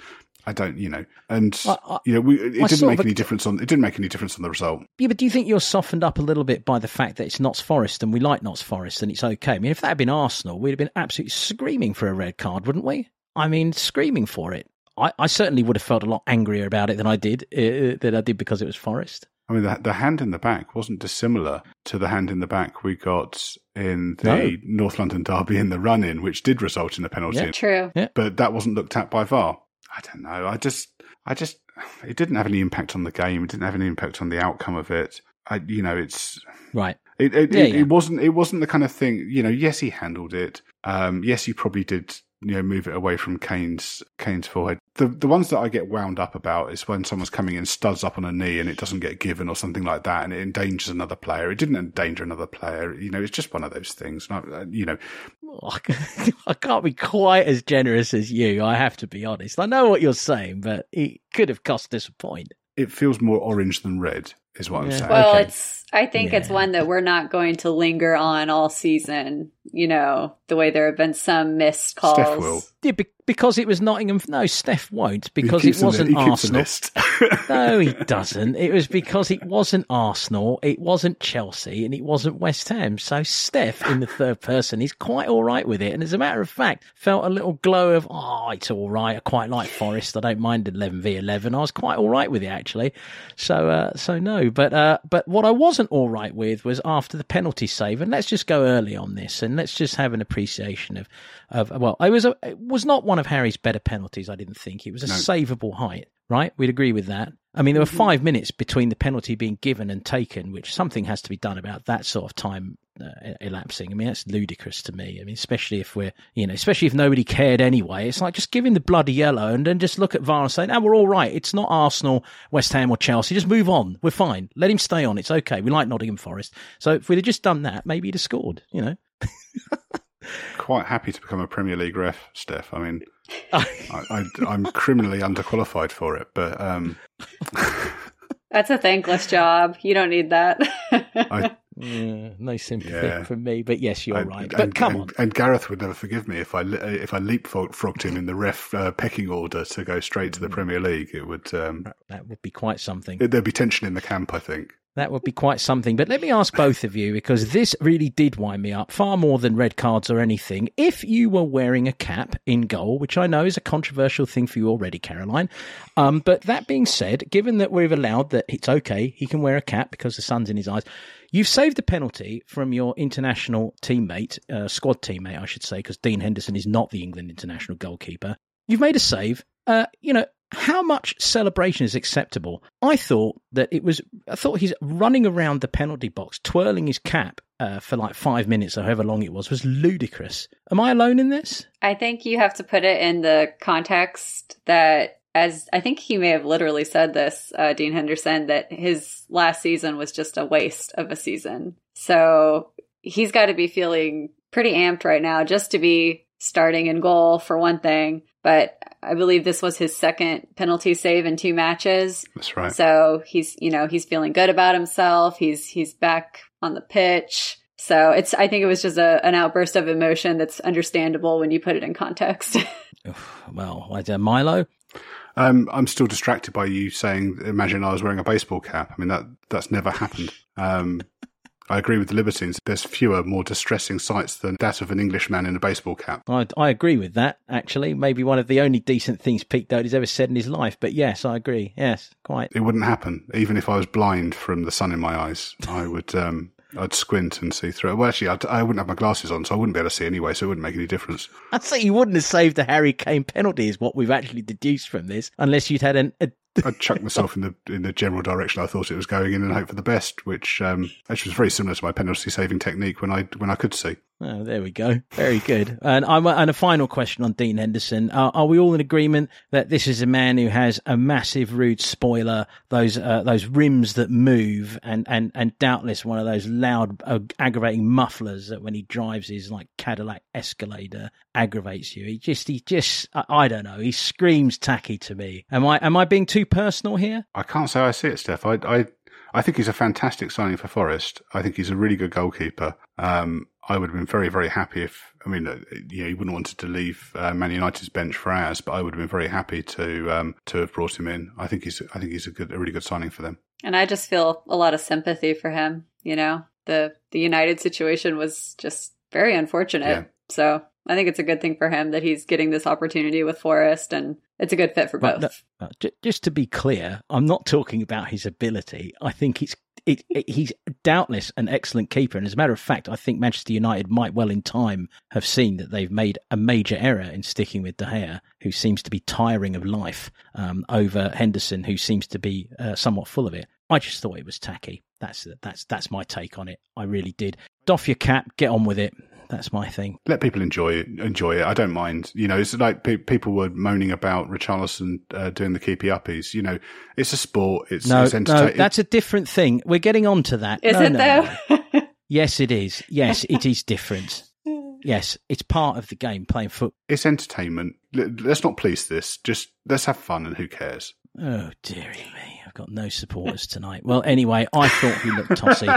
I don't, you know, and I- I- you know, we, it I didn't make any difference on it didn't make any difference on the result. Yeah, but do you think you're softened up a little bit by the fact that it's Notts Forest and we like Notts Forest and it's okay? I mean, if that had been Arsenal, we'd have been absolutely screaming for a red card, wouldn't we? I mean, screaming for it. I, I certainly would have felt a lot angrier about it than I did uh, than I did because it was Forest. I mean, the, the hand in the back wasn't dissimilar to the hand in the back we got in the No. North London derby in the run in, which did result in a penalty. Yeah. True. but that wasn't looked at by VAR. I don't know. I just, I just, it didn't have any impact on the game. It didn't have any impact on the outcome of it. I, you know, it's, Right. it, it, Yeah, it, yeah. it wasn't, it wasn't the kind of thing. You know, yes, he handled it. Um, yes, he probably did. You know, move it away from Kane's Kane's forehead. The the ones that I get wound up about is when someone's coming in, studs up on a knee, and it doesn't get given or something like that, and it endangers another player. It didn't endanger another player. You know, it's just one of those things. And I- uh, You know, I can't be quite as generous as you. I have to be honest. I know what you're saying, but it could have cost us a point. it feels more orange than red, is what I'm Yeah. saying. Well, Okay. it's I think it's one that we're not going to linger on all season, you know, the way there have been some missed calls. Steff will. Yeah, be- because it was Nottingham. No, Steff won't because it keeps a li- wasn't he Arsenal. list. No, he doesn't. It was because it wasn't Arsenal, it wasn't Chelsea, and it wasn't West Ham. So Steff, in the third person, is quite all right with it. And as a matter of fact, felt a little glow of, oh, it's all right. I quite like Forest. I don't mind 11 v 11. I was quite all right with it actually. So, uh, so no. But, uh, but what I wasn't all right with was after the penalty save. And let's just go early on this, and let's just have an appreciation of, of well, it was a, it was not one of Harry's better penalties. I didn't think it was a No. savable height right? We'd agree with that. I mean, there were five minutes between the penalty being given and taken, which something has to be done about that sort of time uh, elapsing. I mean, that's ludicrous to me. I mean, especially if we're, you know, especially if nobody cared anyway. It's like just give him the bloody yellow and then just look at VAR and say, no, we're all right. It's not Arsenal, West Ham or Chelsea. Just move on. We're fine. Let him stay on. It's okay. We like Nottingham Forest. So if we'd have just done that, maybe he'd have scored, you know? Quite happy to become a Premier League ref, Steff. I mean, I, I, I'm criminally underqualified for it, but um, That's a thankless job. You don't need that. I, Yeah, no sympathy Yeah. from me, but yes, you're I- right. and, But come and, on. And Gareth would never forgive me if I if I leapfrogged him in the ref uh, pecking order to go straight Mm. to the Premier League. It would um, That would be quite something. there'd be tension in the camp. I think. That would be quite something. But let me ask both of you, because this really did wind me up far more than red cards or anything. If you were wearing a cap in goal, which I know is a controversial thing for you already, Caroline, um, but that being said, given that we've allowed that it's okay, he can wear a cap because the sun's in his eyes. You've saved a penalty from your international teammate, uh, squad teammate, I should say, because Dean Henderson is not the England international goalkeeper. You've made a save. Uh, you know, how much celebration is acceptable? I thought that it was. I thought he's running around the penalty box, twirling his cap uh, for like five minutes or however long it was, was ludicrous. Am I alone in this? I think you have to put it in the context that, as I think he may have literally said this, uh, Dean Henderson, that his last season was just a waste of a season. So he's got to be feeling pretty amped right now just to be starting in goal for one thing. But I believe this was his second penalty save in two matches. That's right. So he's, you know, he's feeling good about himself. He's he's back on the pitch. So it's I think it was just a, an outburst of emotion that's understandable when you put it in context. Well, like, uh, Milo. Um, I'm still distracted by you saying, "Imagine I was wearing a baseball cap." I mean that that's never happened. Um, I agree with the Libertines. There's fewer, more distressing sights than that of an Englishman in a baseball cap. I, I agree with that. Actually, maybe one of the only decent things Pete Doherty's ever said in his life. But yes, I agree. Yes, quite. It wouldn't happen, even if I was blind from the sun in my eyes. I would, um, I'd squint and see through. it. Well, actually, I'd, I wouldn't have my glasses on, so I wouldn't be able to see anyway. So it wouldn't make any difference. I'd say you wouldn't have saved the Harry Kane penalty, is what we've actually deduced from this, unless you'd had an. A, I'd chuck myself in the in the general direction I thought it was going in and hope for the best, which um, actually was very similar to my penalty saving technique when I when I could see. Oh, there we go. Very good. And I'm and a final question on Dean Henderson. Uh, are we all in agreement that this is a man who has a massive rude spoiler, those uh, those rims that move, and and and doubtless one of those loud, uh, aggravating mufflers that when he drives his like Cadillac Escalade aggravates you. He just he just I, I don't know. He screams tacky to me. Am I am I being too personal here? I can't say I see it, Steff. I I I think he's a fantastic signing for Forest. I think he's a really good goalkeeper. Um, I would have been very, very happy if, I mean, uh, you know, he wouldn't wanted to leave uh, Man United's bench for ours, but I would have been very happy to um, to have brought him in. I think he's, I think he's a good, a really good signing for them. And I just feel a lot of sympathy for him. You know, the the United situation was just very unfortunate. Yeah. So I think it's a good thing for him that he's getting this opportunity with Forest, and it's a good fit for both. But, just to be clear, I'm not talking about his ability. I think it's it, it, he's doubtless an excellent keeper. And as a matter of fact, I think Manchester United might well in time have seen that they've made a major error in sticking with De Gea, who seems to be tiring of life, um, over Henderson, who seems to be uh, somewhat full of it. I just thought it was tacky. That's that's that's my take on it. I really did. Doff your cap, get on with it. That's my thing. Let people enjoy it. Enjoy it. I don't mind. You know, it's like pe- people were moaning about Richarlison uh, doing the keepy uppies. You know, it's a sport. It's no, it's no, that's a different thing. We're getting on to that. Is no, it no, though? No. yes, it is. Yes, it is different. Yes, it's part of the game. Playing football. It's entertainment. Let's not police this. Just let's have fun, and who cares? Oh dearie me, I've got no supporters tonight. Well, anyway, I thought he looked tossy,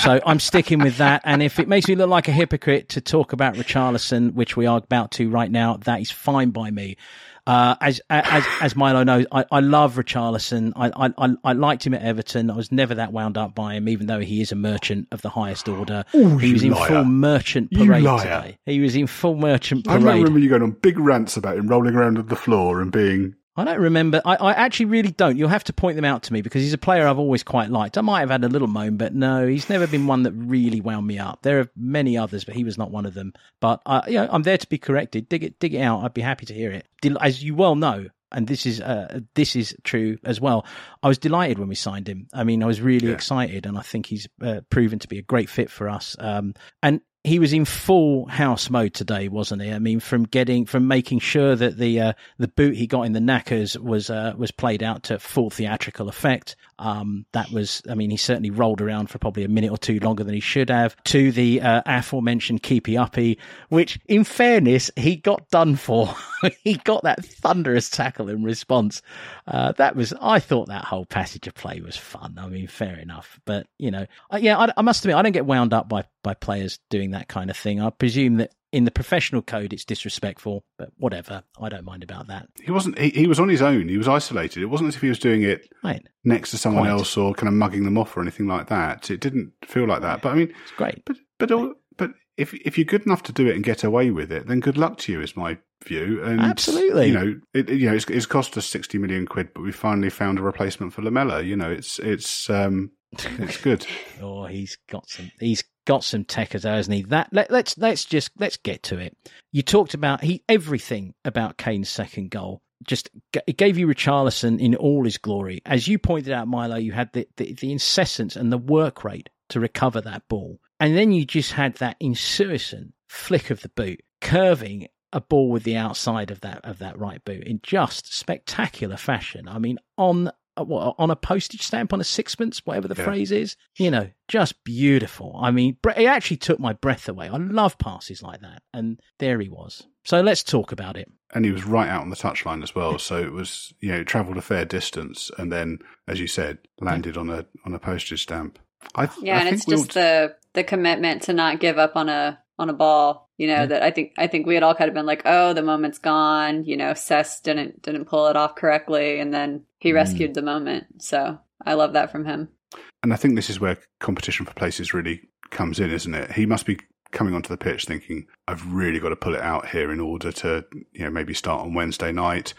so I'm sticking with that. And if it makes me look like a hypocrite to talk about Richarlison, which we are about to right now, that is fine by me. Uh, as as as Milo knows, I, I love Richarlison. I, I I liked him at Everton. I was never that wound up by him, even though he is a merchant of the highest order. Ooh, he was in liar. full merchant You parade liar. today. He was in full merchant I parade. remember you going on big rants about him rolling around on the floor and being. I don't remember. I, I actually really don't. You'll have to point them out to me because he's a player I've always quite liked. I might have had a little moan, but no, he's never been one that really wound me up. There are many others, but he was not one of them. But uh, you know, I'm there to be corrected. Dig it, dig it out. I'd be happy to hear it. As you well know, and this is uh, this is true as well. I was delighted when we signed him. I mean, I was really Yeah. excited, and I think he's uh, proven to be a great fit for us. Um, and he was in full house mode today, wasn't he? I mean, from getting from making sure that the uh, the boot he got in the knackers was uh, was played out to full theatrical effect. Um, that was, I mean, he certainly rolled around for probably a minute or two longer than he should have. To the uh, aforementioned keepy uppy, which, in fairness, he got done for. he got that thunderous tackle in response. Uh, that was, I thought that whole passage of play was fun. I mean, fair enough, but you know, I, yeah, I, I must admit, I don't get wound up by by players doing that kind of thing. I presume that in the professional code, it's disrespectful, but whatever. I don't mind about that. He wasn't. He, he was on his own. He was isolated. It wasn't as if he was doing it Right. next to someone Quite. else or kind of mugging them off or anything like that. It didn't feel like that. But I mean, It's great. but but all- but if if you're good enough to do it and get away with it, then good luck to you. Is my view. And Absolutely. you know, it- you know, it's, it's cost us sixty million quid, but we finally found a replacement for Lamela. You know, it's it's um it's good. Oh, he's got some. He's got some techers, hasn't he? That let, let's let's just let's get to it. You talked about he everything about Kane's second goal. Just it gave you Richarlison in all his glory, as you pointed out, Milo. You had the the, the incessant and the work rate to recover that ball, and then you just had that incessant flick of the boot, curving a ball with the outside of that of that right boot in just spectacular fashion. I mean, on Uh, what, on a postage stamp, on a sixpence, whatever the Yeah. phrase is. You know, just beautiful. I mean, it actually took my breath away. I love passes like that, and there he was. So let's talk about it. and he was right out on the touchline as well. So it was, you know, travelled a fair distance, and then, as you said, landed on a on a postage stamp. I, Yeah, I and think it's we just ought- the the commitment to not give up on a on a ball. You know Yeah. that I think I think we had all kind of been like, oh, the moment's gone. You know, Cess didn't didn't pull it off correctly, and then he Mm. rescued the moment. So I love that from him. and I think this is where competition for places really comes in, isn't it? He must be coming onto the pitch thinking, "I've really got to pull it out here in order to, you know, maybe start on Wednesday night."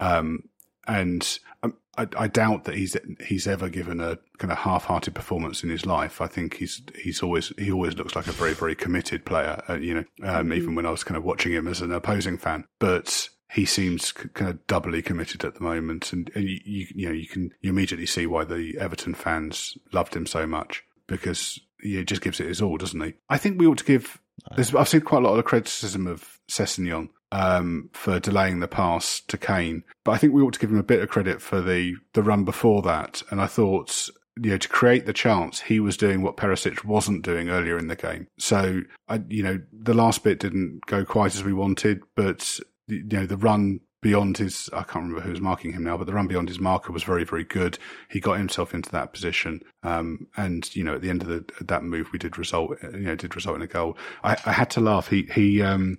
Um, and um, I, I doubt that he's he's ever given a kind of half-hearted performance in his life. I think he's he's always he always looks like a very very committed player. Uh, you know, um, even when I was kind of watching him as an opposing fan, but he seems c- kind of doubly committed at the moment, and, and you, you you know you can you immediately see why the Everton fans loved him so much because he just gives it his all, doesn't he? I think we ought to give I've seen quite a lot of criticism of Sessegnon um, for delaying the pass to Kane, but I think we ought to give him a bit of credit for the the run before that. And I thought you know, to create the chance, he was doing what Perisic wasn't doing earlier in the game. So, I, you know, the last bit didn't go quite as we wanted, but, you know, the run beyond his, I can't remember who was marking him now, but the run beyond his marker was very, very good. He got himself into that position. Um, and, you know, at the end of the, that move, we did result, you know, did result in a goal. I, I had to laugh. He, he, um,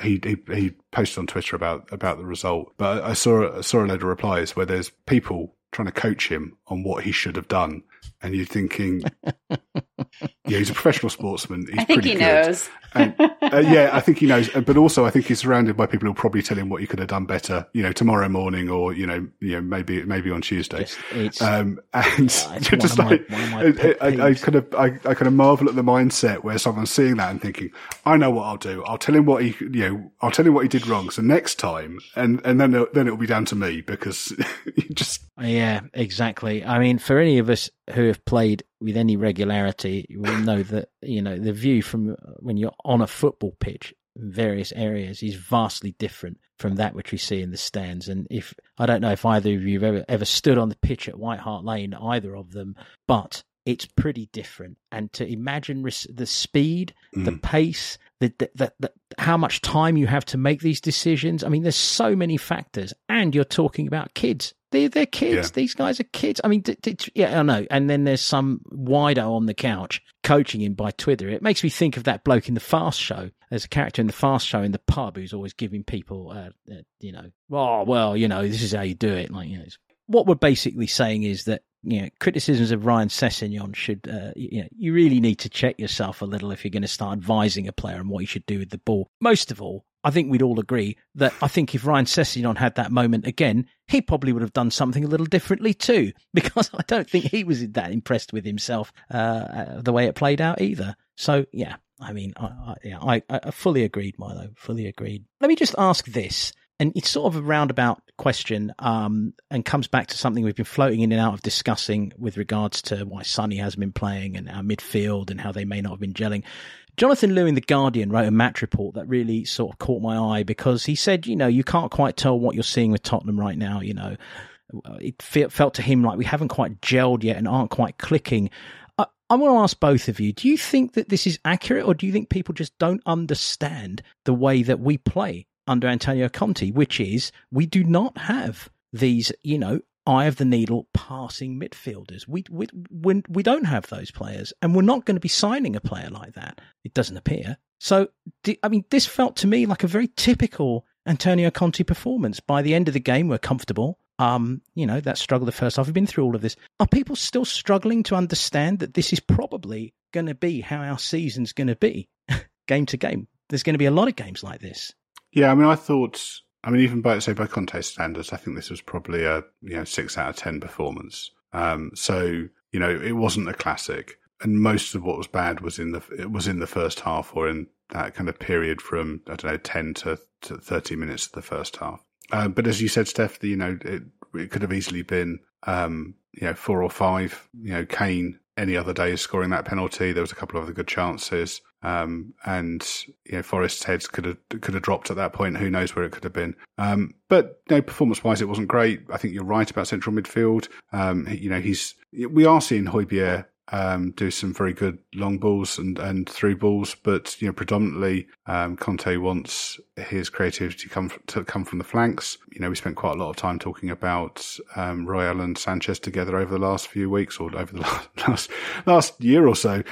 he, he, he posted on Twitter about about the result, but I saw I saw a load of replies where there's people trying to coach him on what he should have done. And you're thinking, yeah, he's a professional sportsman. He's I think he good. knows. and, uh, yeah, I think he knows. But also, I think he's surrounded by people who'll probably tell him what he could have done better, you know, tomorrow morning or, you know, you know, maybe, maybe on Tuesday. Just, um, and just like, I, I, I, kind of, I, I kind of marvel at the mindset where someone's seeing that and thinking, I know what I'll do. I'll tell him what he, you know, I'll tell him what he did wrong. So next time, and, and then, then it'll be down to me because you just. Yeah, exactly. I mean, for any of us who have played with any regularity you will know that you know the view from when you're on a football pitch in various areas is vastly different from that which we see in the stands. And if I don't know if either of you have ever ever stood on the pitch at White Hart Lane, either of them, but it's pretty different. And to imagine the speed, mm. the pace, the, the, the, the, how much time you have to make these decisions. I mean, there's so many factors, and you're talking about kids. They're, they're kids. Yeah. These guys are kids. I mean, d- d- yeah, I know. And then there's some wido on the couch coaching him by Twitter. It makes me think of that bloke in the Fast Show. There's a character in the Fast Show in the pub who's always giving people, uh, uh, you know, oh well, you know, this is how you do it. Like, you know, what we're basically saying is that you know, criticisms of Ryan Sessegnon should, uh, you know, you really need to check yourself a little if you're going to start advising a player on what you should do with the ball. Most of all, I think we'd all agree that I think if Ryan Sessegnon had that moment again, he probably would have done something a little differently too, because I don't think he was that impressed with himself uh, uh, the way it played out either. So yeah, I mean, I, I, yeah, I, I fully agreed, Milo. Fully agreed. Let me just ask this, and it's sort of a roundabout question, um, and comes back to something we've been floating in and out of discussing with regards to why Sonny hasn't been playing and our midfield and how they may not have been gelling. Jonathan Liew in The Guardian wrote a match report that really sort of caught my eye because he said, you know, you can't quite tell what you're seeing with Tottenham right now. You know, it felt to him like we haven't quite gelled yet and aren't quite clicking. I want to ask both of you: Do you think that this is accurate, or do you think people just don't understand the way that we play under Antonio Conte, which is we do not have these, you know, eye of the needle passing midfielders. We, we, we, we don't have those players, and we're not going to be signing a player like that. It doesn't appear. So, I mean, this felt to me like a very typical Antonio Conte performance. By the end of the game, we're comfortable. Um, you know, that struggle the first half. We've been through all of this. Are people still struggling to understand that this is probably going to be how our season's going to be, game to game? There's going to be a lot of games like this. Yeah, I mean, I thought I mean, even by say by Conte standards, I think this was probably a you know six out of ten performance. Um, so you know, it wasn't a classic, and most of what was bad was in the it was in the first half or in that kind of period from I don't know ten to, to thirty minutes of the first half. Uh, but as you said, Steff, you know, it, it could have easily been um, you know four or five. You know, Kane any other day is scoring that penalty. There was a couple of other good chances. Um, and you know, Forest's heads could have could have dropped at that point. Who knows where it could have been? Um, but you know, performance wise, it wasn't great. I think you're right about central midfield. Um, you know, he's we are seeing Højbjerg um, do some very good long balls and, and through balls, but you know predominantly um, Conte wants his creativity come to come from the flanks. You know we spent quite a lot of time talking about um, Royal and Sanchez together over the last few weeks or over the last last, last year or so.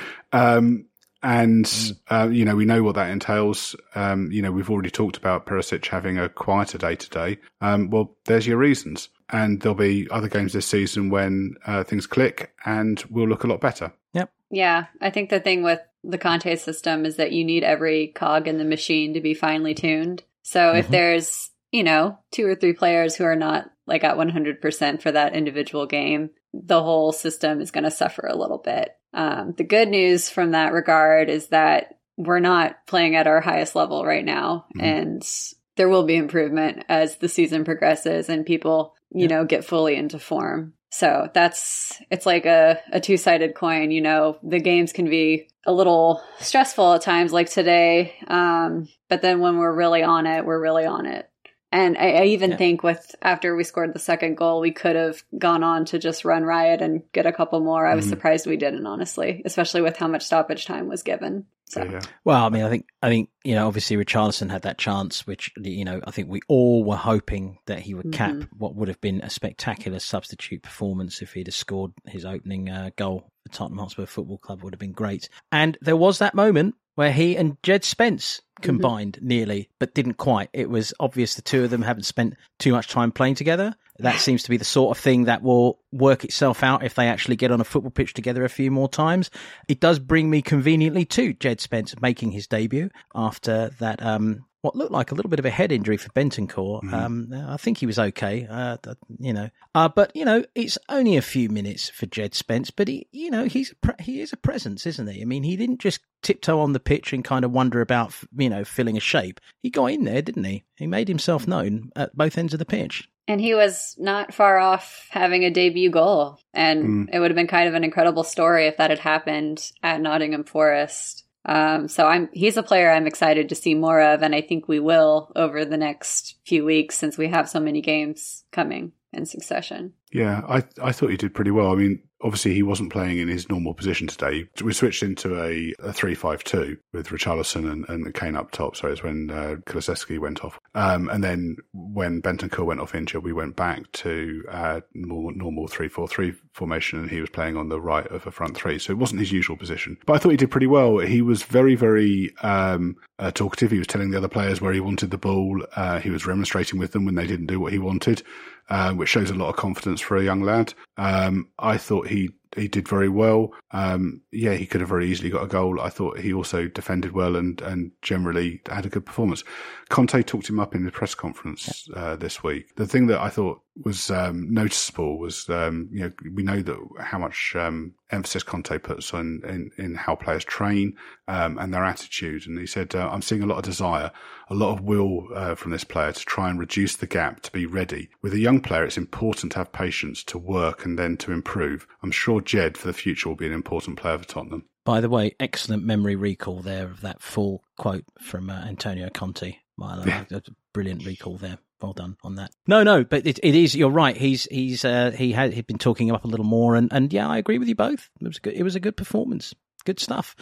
And, mm. uh, you know, we know what that entails. Um, you know, we've already talked about Perisic having a quieter day today. Um, well, there's your reasons. And there'll be other games this season when uh, things click and we'll look a lot better. Yep. Yeah. I think the thing with the Conte system is that you need every cog in the machine to be finely tuned. So mm-hmm. if there's, you know, two or three players who are not like at 100% for that individual game, the whole system is going to suffer a little bit. Um, the good news from that regard is that we're not playing at our highest level right now, mm-hmm. and there will be improvement as the season progresses and people, you yeah. know, get fully into form. So that's it's like a, a two sided coin. You know, the games can be a little stressful at times, like today. Um, but then when we're really on it, we're really on it. And I, I even yeah. think with after we scored the second goal, we could have gone on to just run riot and get a couple more. I was mm-hmm. surprised we didn't, honestly, especially with how much stoppage time was given. So. Yeah. Well, I mean, I think I think you know, obviously Richarlison had that chance, which you know, I think we all were hoping that he would cap mm-hmm. what would have been a spectacular substitute performance if he'd have scored his opening uh, goal for Tottenham Hotspur Football Club would have been great. And there was that moment where he and Jed Spence mm-hmm. combined mm-hmm. nearly, but didn't quite. It was obvious the two of them haven't spent too much time playing together. That seems to be the sort of thing that will work itself out if they actually get on a football pitch together a few more times. It does bring me conveniently to Jed Spence making his debut after that um, what looked like a little bit of a head injury for Bentancur. Mm. Um, I think he was okay, uh, you know. Uh, but you know, it's only a few minutes for Jed Spence, but he, you know, he's a pre- he is a presence, isn't he? I mean, he didn't just tiptoe on the pitch and kind of wonder about, you know, filling a shape. He got in there, didn't he? He made himself known at both ends of the pitch. And he was not far off having a debut goal. And mm. it would have been kind of an incredible story if that had happened at Nottingham Forest. Um, so I'm he's a player I'm excited to see more of, and I think we will over the next few weeks since we have so many games coming in succession. Yeah, I I thought he did pretty well. I mean, obviously he wasn't playing in his normal position today. We switched into a, a 3-5-2 with Richarlison and, and Kane up top. So it's when uh, went off. Um, and then when Bentancur went off injured, we went back to uh, more normal 3-4-3 formation and he was playing on the right of a front three. So it wasn't his usual position. But I thought he did pretty well. He was very, very um, uh, talkative. He was telling the other players where he wanted the ball. Uh, he was remonstrating with them when they didn't do what he wanted. Uh, which shows a lot of confidence for a young lad. Um, I thought he he did very well. Um, yeah, he could have very easily got a goal. I thought he also defended well and, and generally had a good performance. Conte talked him up in the press conference uh, this week. The thing that I thought was um, noticeable was, um, you know, we know that how much um, emphasis Conte puts on in, in how players train um, and their attitude. And he said, uh, "I'm seeing a lot of desire, a lot of will uh, from this player to try and reduce the gap to be ready. With a young player, it's important to have patience, to work, and then to improve. I'm sure Jed for the future will be an important player for Tottenham." By the way, excellent memory recall there of that full quote from uh, Antonio Conte. Well, yeah. Brilliant recall there well done on that. No, no, but it, it is. You're right. He's he's uh, he had he'd been talking him up a little more, and and yeah, I agree with you both. It was good. It was a good performance. Good stuff.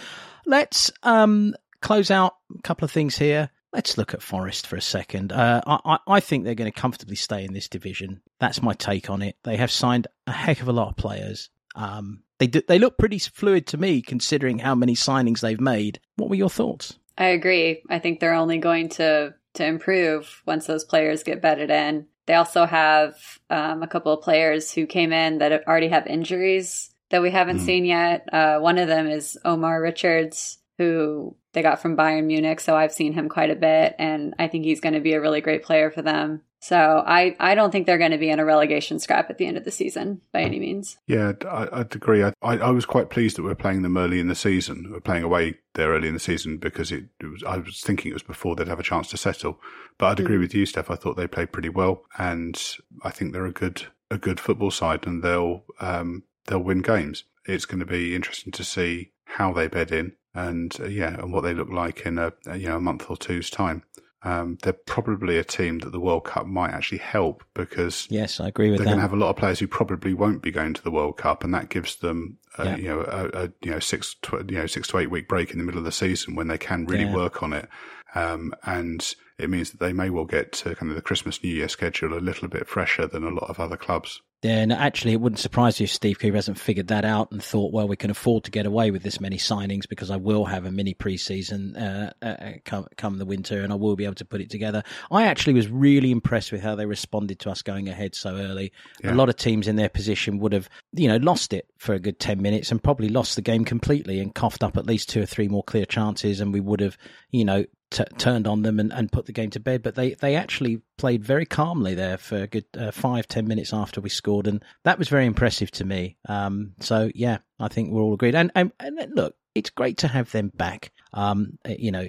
Let's um close out a couple of things here. Let's look at Forest for a second. Uh, I, I think they're going to comfortably stay in this division. That's my take on it. They have signed a heck of a lot of players. Um, they do, they look pretty fluid to me, considering how many signings they've made. What were your thoughts? I agree. I think they're only going to to improve once those players get bedded in. They also have um, a couple of players who came in that already have injuries that we haven't mm. seen yet. Uh, one of them is Omar Richards, who they got from Bayern Munich. So I've seen him quite a bit, and I think he's going to be a really great player for them. So I, I don't think they're going to be in a relegation scrap at the end of the season by any means. Yeah, I, would agree. I, I, was quite pleased that we're playing them early in the season. We're playing away there early in the season because it, it was. I was thinking it was before they'd have a chance to settle. But I'd agree mm. with you, Steff. I thought they played pretty well, and I think they're a good a good football side, and they'll um, they'll win games. It's going to be interesting to see how they bed in, and uh, yeah, and what they look like in a you know a month or two's time um, they're probably a team that the World Cup might actually help because yes, I agree with they're that. going to have a lot of players who probably won't be going to the World Cup, and that gives them a, yeah. you know a, a, you know six to, you know six to eight week break in the middle of the season when they can really yeah. work on it, um, and it means that they may well get to kind of the Christmas New Year schedule a little bit fresher than a lot of other clubs. And actually, it wouldn't surprise you if Steve Cooper hasn't figured that out and thought, well, we can afford to get away with this many signings because I will have a mini preseason uh, uh, come, come the winter and I will be able to put it together. I actually was really impressed with how they responded to us going ahead so early. Yeah. A lot of teams in their position would have, you know, lost it for a good 10 minutes and probably lost the game completely and coughed up at least two or three more clear chances and we would have, you know, t- turned on them and, and put the game to bed. But they, they actually played very calmly there for a good uh, five, ten minutes after we scored. And that was very impressive to me. Um, so, yeah, I think we're all agreed. And, and, and look, it's great to have them back. Um, you know,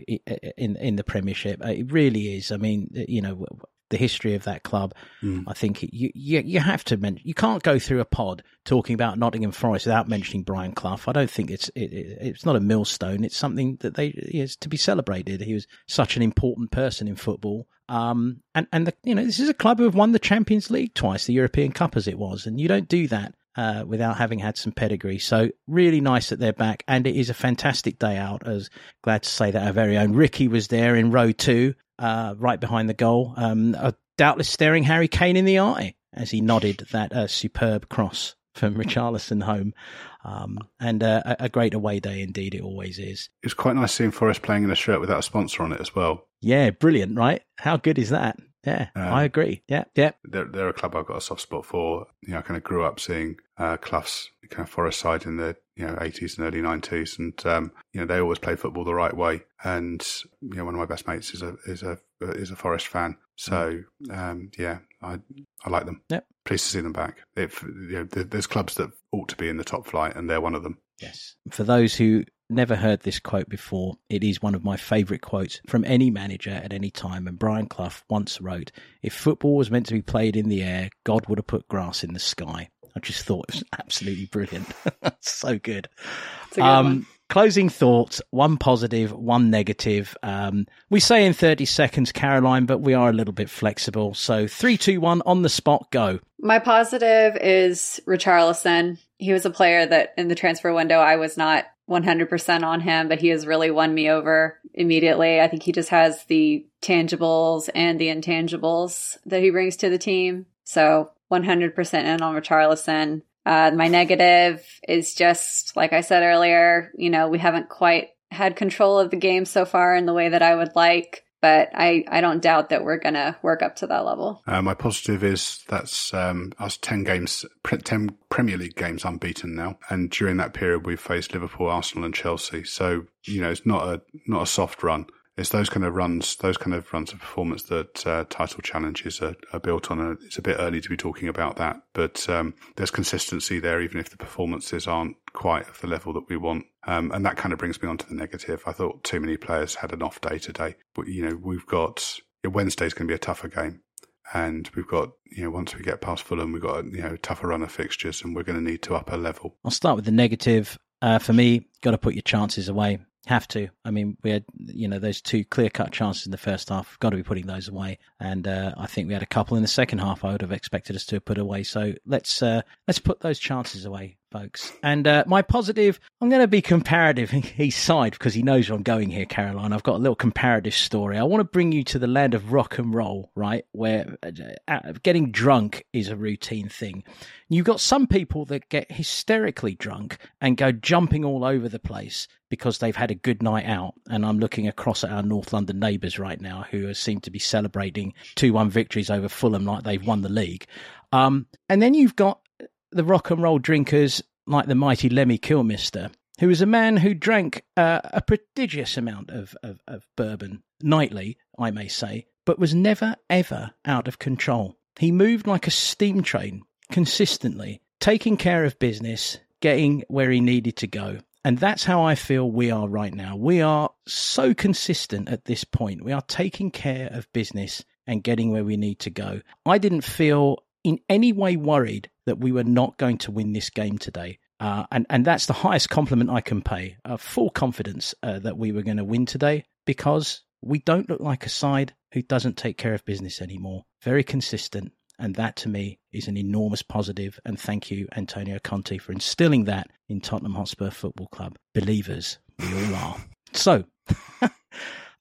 in in the Premiership, it really is. I mean, you know, the history of that club, mm. I think you, you, you have to mention you can't go through a pod talking about Nottingham Forest without mentioning Brian Clough. I don't think it's it, it's not a millstone. It's something that they is to be celebrated. He was such an important person in football. Um, and and the, you know this is a club who have won the Champions League twice, the European Cup as it was, and you don't do that uh, without having had some pedigree. So really nice that they're back, and it is a fantastic day out. As glad to say that our very own Ricky was there in row two, uh, right behind the goal, um, uh, doubtless staring Harry Kane in the eye as he nodded that uh, superb cross from Richarlison home. Um, and uh, a, a great away day indeed, it always is. It was quite nice seeing Forest playing in a shirt without a sponsor on it as well. Yeah, brilliant, right? How good is that? Yeah, um, I agree. Yeah, yeah. They're, they're a club I've got a soft spot for. You know, I kind of grew up seeing uh, Clough's kind of Forest side in the you know 80s and early 90s, and um, you know they always play football the right way. And you know, one of my best mates is a is a is a Forest fan, so um, yeah, I I like them. Yep. Pleased to see them back. If you know, there's clubs that ought to be in the top flight, and they're one of them. Yes. For those who never heard this quote before, it is one of my favourite quotes from any manager at any time. And Brian Clough once wrote, If football was meant to be played in the air, God would have put grass in the sky. I just thought it was absolutely brilliant. so good. good um, closing thoughts one positive, one negative. Um, we say in 30 seconds, Caroline, but we are a little bit flexible. So three, two, one on the spot, go. My positive is Richarlison. He was a player that in the transfer window I was not 100% on him, but he has really won me over immediately. I think he just has the tangibles and the intangibles that he brings to the team. So 100% in on Richarlison. Uh, my negative is just, like I said earlier, you know, we haven't quite had control of the game so far in the way that I would like but I, I don't doubt that we're going to work up to that level. Uh, my positive is that's um, us 10 games, 10 Premier League games unbeaten now. And during that period, we've faced Liverpool, Arsenal, and Chelsea. So, you know, it's not a, not a soft run it's those kind of runs, those kind of runs of performance that uh, title challenges are, are, built on. It's a bit early to be talking about that, but um, there's consistency there, even if the performances aren't quite at the level that we want. Um, and that kind of brings me on to the negative. I thought too many players had an off day today, but you know we've got Wednesday's going to be a tougher game. And we've got, you know, once we get past Fulham, we've got, you know, tougher run of fixtures and we're going to need to up a level. I'll start with the negative. Uh, for me, got to put your chances away. Have to. I mean, we had, you know, those two clear cut chances in the first half. Got to be putting those away. And uh, I think we had a couple in the second half. I would have expected us to have put away. So let's uh, let's put those chances away folks. And uh, my positive, I'm going to be comparative. He's side because he knows where I'm going here, Caroline. I've got a little comparative story. I want to bring you to the land of rock and roll, right? Where uh, uh, getting drunk is a routine thing. You've got some people that get hysterically drunk and go jumping all over the place because they've had a good night out. And I'm looking across at our North London neighbours right now who seem to be celebrating 2 1 victories over Fulham like they've won the league. Um, and then you've got the rock and roll drinkers like the mighty Lemmy Kilmister, who was a man who drank uh, a prodigious amount of, of, of bourbon nightly, I may say, but was never, ever out of control. He moved like a steam train, consistently, taking care of business, getting where he needed to go. And that's how I feel we are right now. We are so consistent at this point. We are taking care of business and getting where we need to go. I didn't feel in any way worried that we were not going to win this game today. Uh, and, and that's the highest compliment I can pay. Uh, full confidence uh, that we were going to win today because we don't look like a side who doesn't take care of business anymore. Very consistent. And that to me is an enormous positive. And thank you, Antonio Conte, for instilling that in Tottenham Hotspur Football Club. Believers, we all are. So,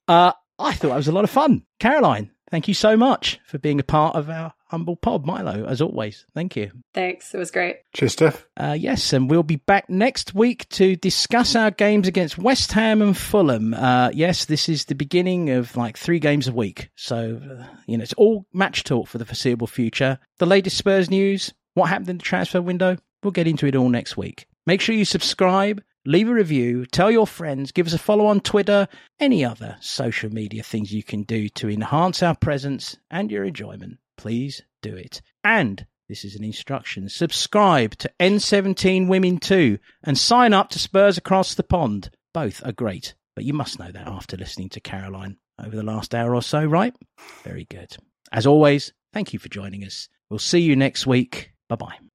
uh, I thought that was a lot of fun. Caroline, thank you so much for being a part of our humble pod, Milo, as always. Thank you. Thanks. It was great. Cheers, Steff. Uh, yes, and we'll be back next week to discuss our games against West Ham and Fulham. Uh, yes, this is the beginning of like three games a week. So, uh, you know, it's all match talk for the foreseeable future. The latest Spurs news, what happened in the transfer window, we'll get into it all next week. Make sure you subscribe leave a review, tell your friends, give us a follow on Twitter, any other social media things you can do to enhance our presence and your enjoyment. Please do it. And this is an instruction subscribe to N17 Women 2 and sign up to Spurs Across the Pond. Both are great, but you must know that after listening to Caroline over the last hour or so, right? Very good. As always, thank you for joining us. We'll see you next week. Bye bye.